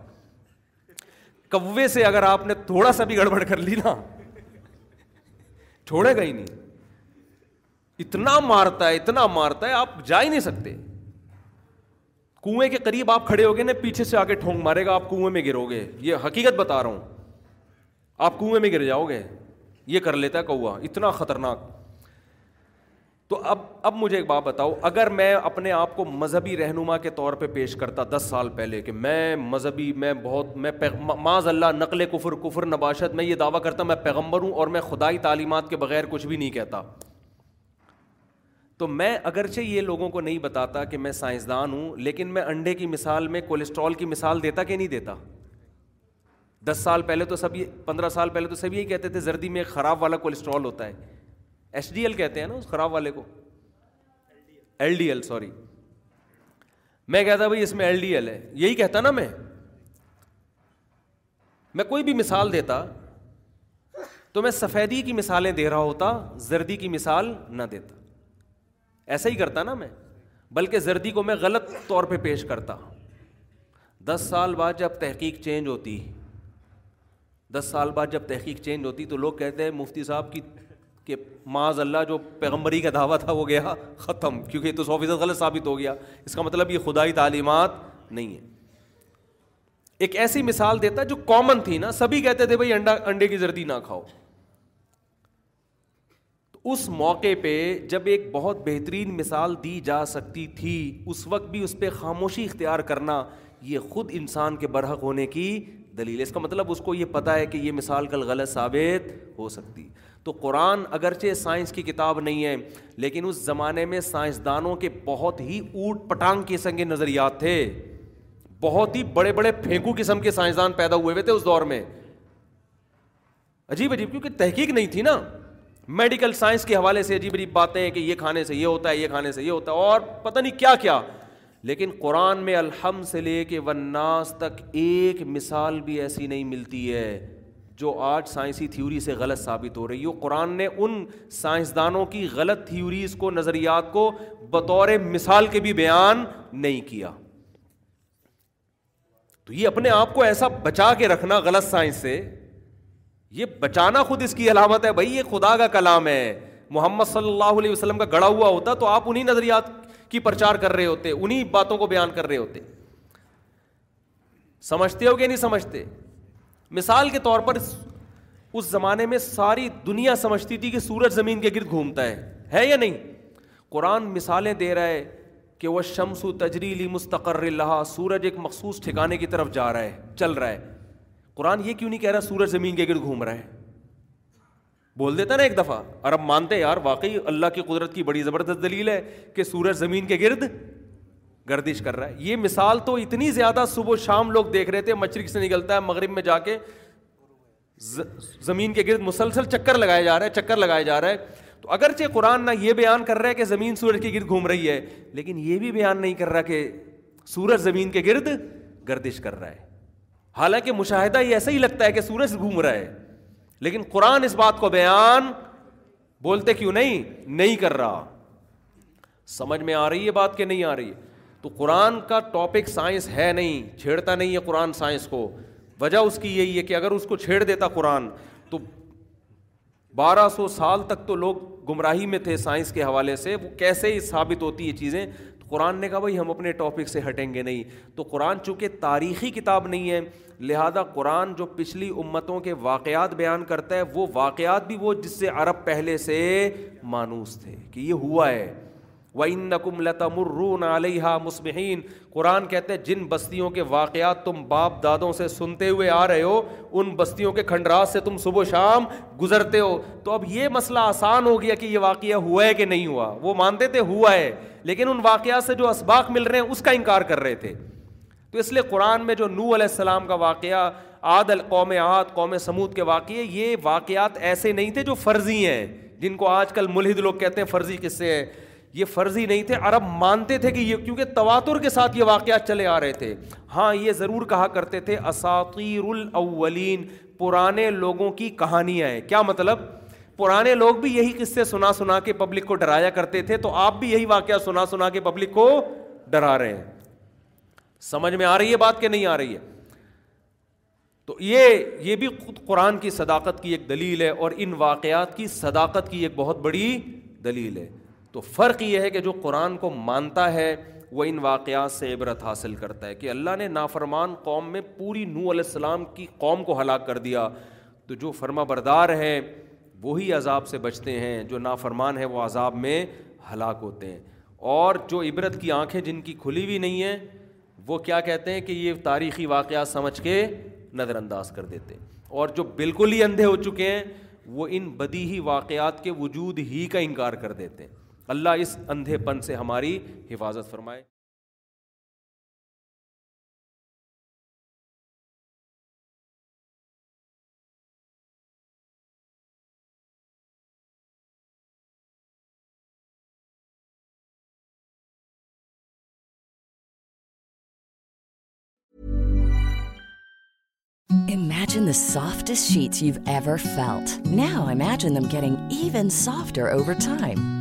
کوے سے اگر آپ نے تھوڑا سا بھی گڑبڑ کر لی نا چھوڑے گا ہی نہیں اتنا مارتا ہے اتنا مارتا ہے آپ جا ہی نہیں سکتے کنویں کے قریب آپ کھڑے ہو گئے نا پیچھے سے آ کے ٹھونک مارے گا آپ کنویں میں گرو گے یہ حقیقت بتا رہا ہوں آپ کنویں میں گر جاؤ گے یہ کر لیتا ہے کوا اتنا خطرناک تو اب اب مجھے ایک بات بتاؤ اگر میں اپنے آپ کو مذہبی رہنما کے طور پہ پیش کرتا دس سال پہلے کہ میں مذہبی میں بہت میں معذ اللہ نقل کفر کفر نباشت میں یہ دعویٰ کرتا میں پیغمبر ہوں اور میں خدائی تعلیمات کے بغیر کچھ بھی نہیں کہتا تو میں اگرچہ یہ لوگوں کو نہیں بتاتا کہ میں سائنسدان ہوں لیکن میں انڈے کی مثال میں کولیسٹرول کی مثال دیتا کہ نہیں دیتا دس سال پہلے تو سب یہ پندرہ سال پہلے تو سب یہی کہتے تھے زردی میں خراب والا کولیسٹرول ہوتا ہے ایس ڈی ایل کہتے ہیں نا اس خراب والے کو ایل ڈی ایل سوری میں کہتا بھائی اس میں ایل ڈی ایل ہے یہی کہتا نا میں کوئی بھی مثال دیتا تو میں سفیدی کی مثالیں دے رہا ہوتا زردی کی مثال نہ دیتا ایسا ہی کرتا نا میں بلکہ زردی کو میں غلط طور پہ پیش کرتا دس سال بعد جب تحقیق چینج ہوتی دس سال بعد جب تحقیق چینج ہوتی تو لوگ کہتے ہیں مفتی صاحب کی کہ معاذ اللہ جو پیغمبری کا دعویٰ تھا وہ گیا ختم کیونکہ تو سو فیصد غلط ثابت ہو گیا اس کا مطلب یہ خدائی تعلیمات نہیں ہے ایک ایسی مثال دیتا جو کامن تھی نا سبھی کہتے تھے بھائی انڈا انڈے کی زردی نہ کھاؤ تو اس موقع پہ جب ایک بہت بہترین مثال دی جا سکتی تھی اس وقت بھی اس پہ خاموشی اختیار کرنا یہ خود انسان کے برحق ہونے کی دلیل ہے اس کا مطلب اس کو یہ پتا ہے کہ یہ مثال کل غلط ثابت ہو سکتی تو قرآن اگرچہ سائنس کی کتاب نہیں ہے لیکن اس زمانے میں سائنسدانوں کے بہت ہی اوٹ پٹانگ قسم کے نظریات تھے بہت ہی بڑے بڑے پھینکو قسم کے سائنسدان پیدا ہوئے ہوئے تھے اس دور میں عجیب عجیب کیونکہ تحقیق نہیں تھی نا میڈیکل سائنس کے حوالے سے عجیب عجیب باتیں ہیں کہ یہ کھانے سے یہ ہوتا ہے یہ کھانے سے یہ ہوتا ہے اور پتہ نہیں کیا کیا لیکن قرآن میں الحم سے لے کے وناس تک ایک مثال بھی ایسی نہیں ملتی ہے جو آج سائنسی تھیوری سے غلط ثابت ہو رہی ہے قرآن نے ان سائنسدانوں کی غلط تھیوریز کو نظریات کو بطور مثال کے بھی بیان نہیں کیا تو یہ اپنے آپ کو ایسا بچا کے رکھنا غلط سائنس سے یہ بچانا خود اس کی علامت ہے بھائی یہ خدا کا کلام ہے محمد صلی اللہ علیہ وسلم کا گڑا ہوا ہوتا تو آپ انہیں نظریات کی پرچار کر رہے ہوتے انہیں باتوں کو بیان کر رہے ہوتے سمجھتے ہو کہ نہیں سمجھتے مثال کے طور پر اس زمانے میں ساری دنیا سمجھتی تھی کہ سورج زمین کے گرد گھومتا ہے ہے یا نہیں قرآن مثالیں دے رہا ہے کہ وہ شمس و تجریلی مستقر اللہ سورج ایک مخصوص ٹھکانے کی طرف جا رہا ہے چل رہا ہے قرآن یہ کیوں نہیں کہہ رہا سورج زمین کے گرد گھوم رہا ہے بول دیتا نا ایک دفعہ اور اب مانتے یار واقعی اللہ کی قدرت کی بڑی زبردست دلیل ہے کہ سورج زمین کے گرد گردش کر رہا ہے یہ مثال تو اتنی زیادہ صبح و شام لوگ دیکھ رہے تھے مشرق سے نکلتا ہے مغرب میں جا کے زمین کے گرد مسلسل چکر لگایا جا رہا ہے چکر لگایا جا رہا ہے تو اگرچہ قرآن نہ یہ بیان کر رہا ہے کہ زمین سورج کے گرد گھوم رہی ہے لیکن یہ بھی بیان نہیں کر رہا کہ سورج زمین کے گرد گردش کر رہا ہے حالانکہ مشاہدہ یہ ایسا ہی لگتا ہے کہ سورج گھوم رہا ہے لیکن قرآن اس بات کو بیان بولتے کیوں نہیں نہیں کر رہا سمجھ میں آ رہی ہے بات کہ نہیں آ رہی ہے تو قرآن کا ٹاپک سائنس ہے نہیں چھیڑتا نہیں ہے قرآن سائنس کو وجہ اس کی یہی ہے کہ اگر اس کو چھیڑ دیتا قرآن تو بارہ سو سال تک تو لوگ گمراہی میں تھے سائنس کے حوالے سے وہ کیسے ثابت ہوتی ہے چیزیں قرآن نے کہا بھائی ہم اپنے ٹاپک سے ہٹیں گے نہیں تو قرآن چونکہ تاریخی کتاب نہیں ہے لہذا قرآن جو پچھلی امتوں کے واقعات بیان کرتا ہے وہ واقعات بھی وہ جس سے عرب پہلے سے مانوس تھے کہ یہ ہوا ہے وَإِنَّكُمْ لَتَمُرُّونَ عَلَيْهَا مُصْبِحِينَ قرآن کہتے ہیں جن بستیوں کے واقعات تم باپ دادوں سے سنتے ہوئے آ رہے ہو ان بستیوں کے کھنڈرات سے تم صبح و شام گزرتے ہو تو اب یہ مسئلہ آسان ہو گیا کہ یہ واقعہ ہوا ہے کہ نہیں ہوا وہ مانتے تھے ہوا ہے لیکن ان واقعات سے جو اسباق مل رہے ہیں اس کا انکار کر رہے تھے تو اس لیے قرآن میں جو نو علیہ السلام کا واقعہ عاد قوم عاد قوم سمود کے واقعے یہ واقعات ایسے نہیں تھے جو فرضی ہیں جن کو آج کل ملحد لوگ کہتے ہیں فرضی قصے ہیں یہ فرضی نہیں تھے عرب مانتے تھے کہ یہ کیونکہ تواتر کے ساتھ یہ واقعات چلے آ رہے تھے ہاں یہ ضرور کہا کرتے تھے اساطیر الاولین پرانے لوگوں کی کہانیاں ہیں کیا مطلب پرانے لوگ بھی یہی قصے سنا سنا کے پبلک کو ڈرایا کرتے تھے تو آپ بھی یہی واقعہ سنا سنا کے پبلک کو ڈرا رہے ہیں سمجھ میں آ رہی ہے بات کہ نہیں آ رہی ہے تو یہ یہ بھی خود قرآن کی صداقت کی ایک دلیل ہے اور ان واقعات کی صداقت کی ایک بہت بڑی دلیل ہے تو فرق یہ ہے کہ جو قرآن کو مانتا ہے وہ ان واقعات سے عبرت حاصل کرتا ہے کہ اللہ نے نافرمان قوم میں پوری نو علیہ السلام کی قوم کو ہلاک کر دیا تو جو فرما بردار ہیں وہی عذاب سے بچتے ہیں جو نافرمان ہیں وہ عذاب میں ہلاک ہوتے ہیں اور جو عبرت کی آنکھیں جن کی کھلی ہوئی نہیں ہیں وہ کیا کہتے ہیں کہ یہ تاریخی واقعات سمجھ کے نظر انداز کر دیتے ہیں اور جو بالکل ہی اندھے ہو چکے ہیں وہ ان بدی ہی واقعات کے وجود ہی کا انکار کر دیتے ہیں اللہ اس اندھے پن سے ہماری حفاظت فرمائے imagine the softest sheet you ever felt now imagine them carry even softer over time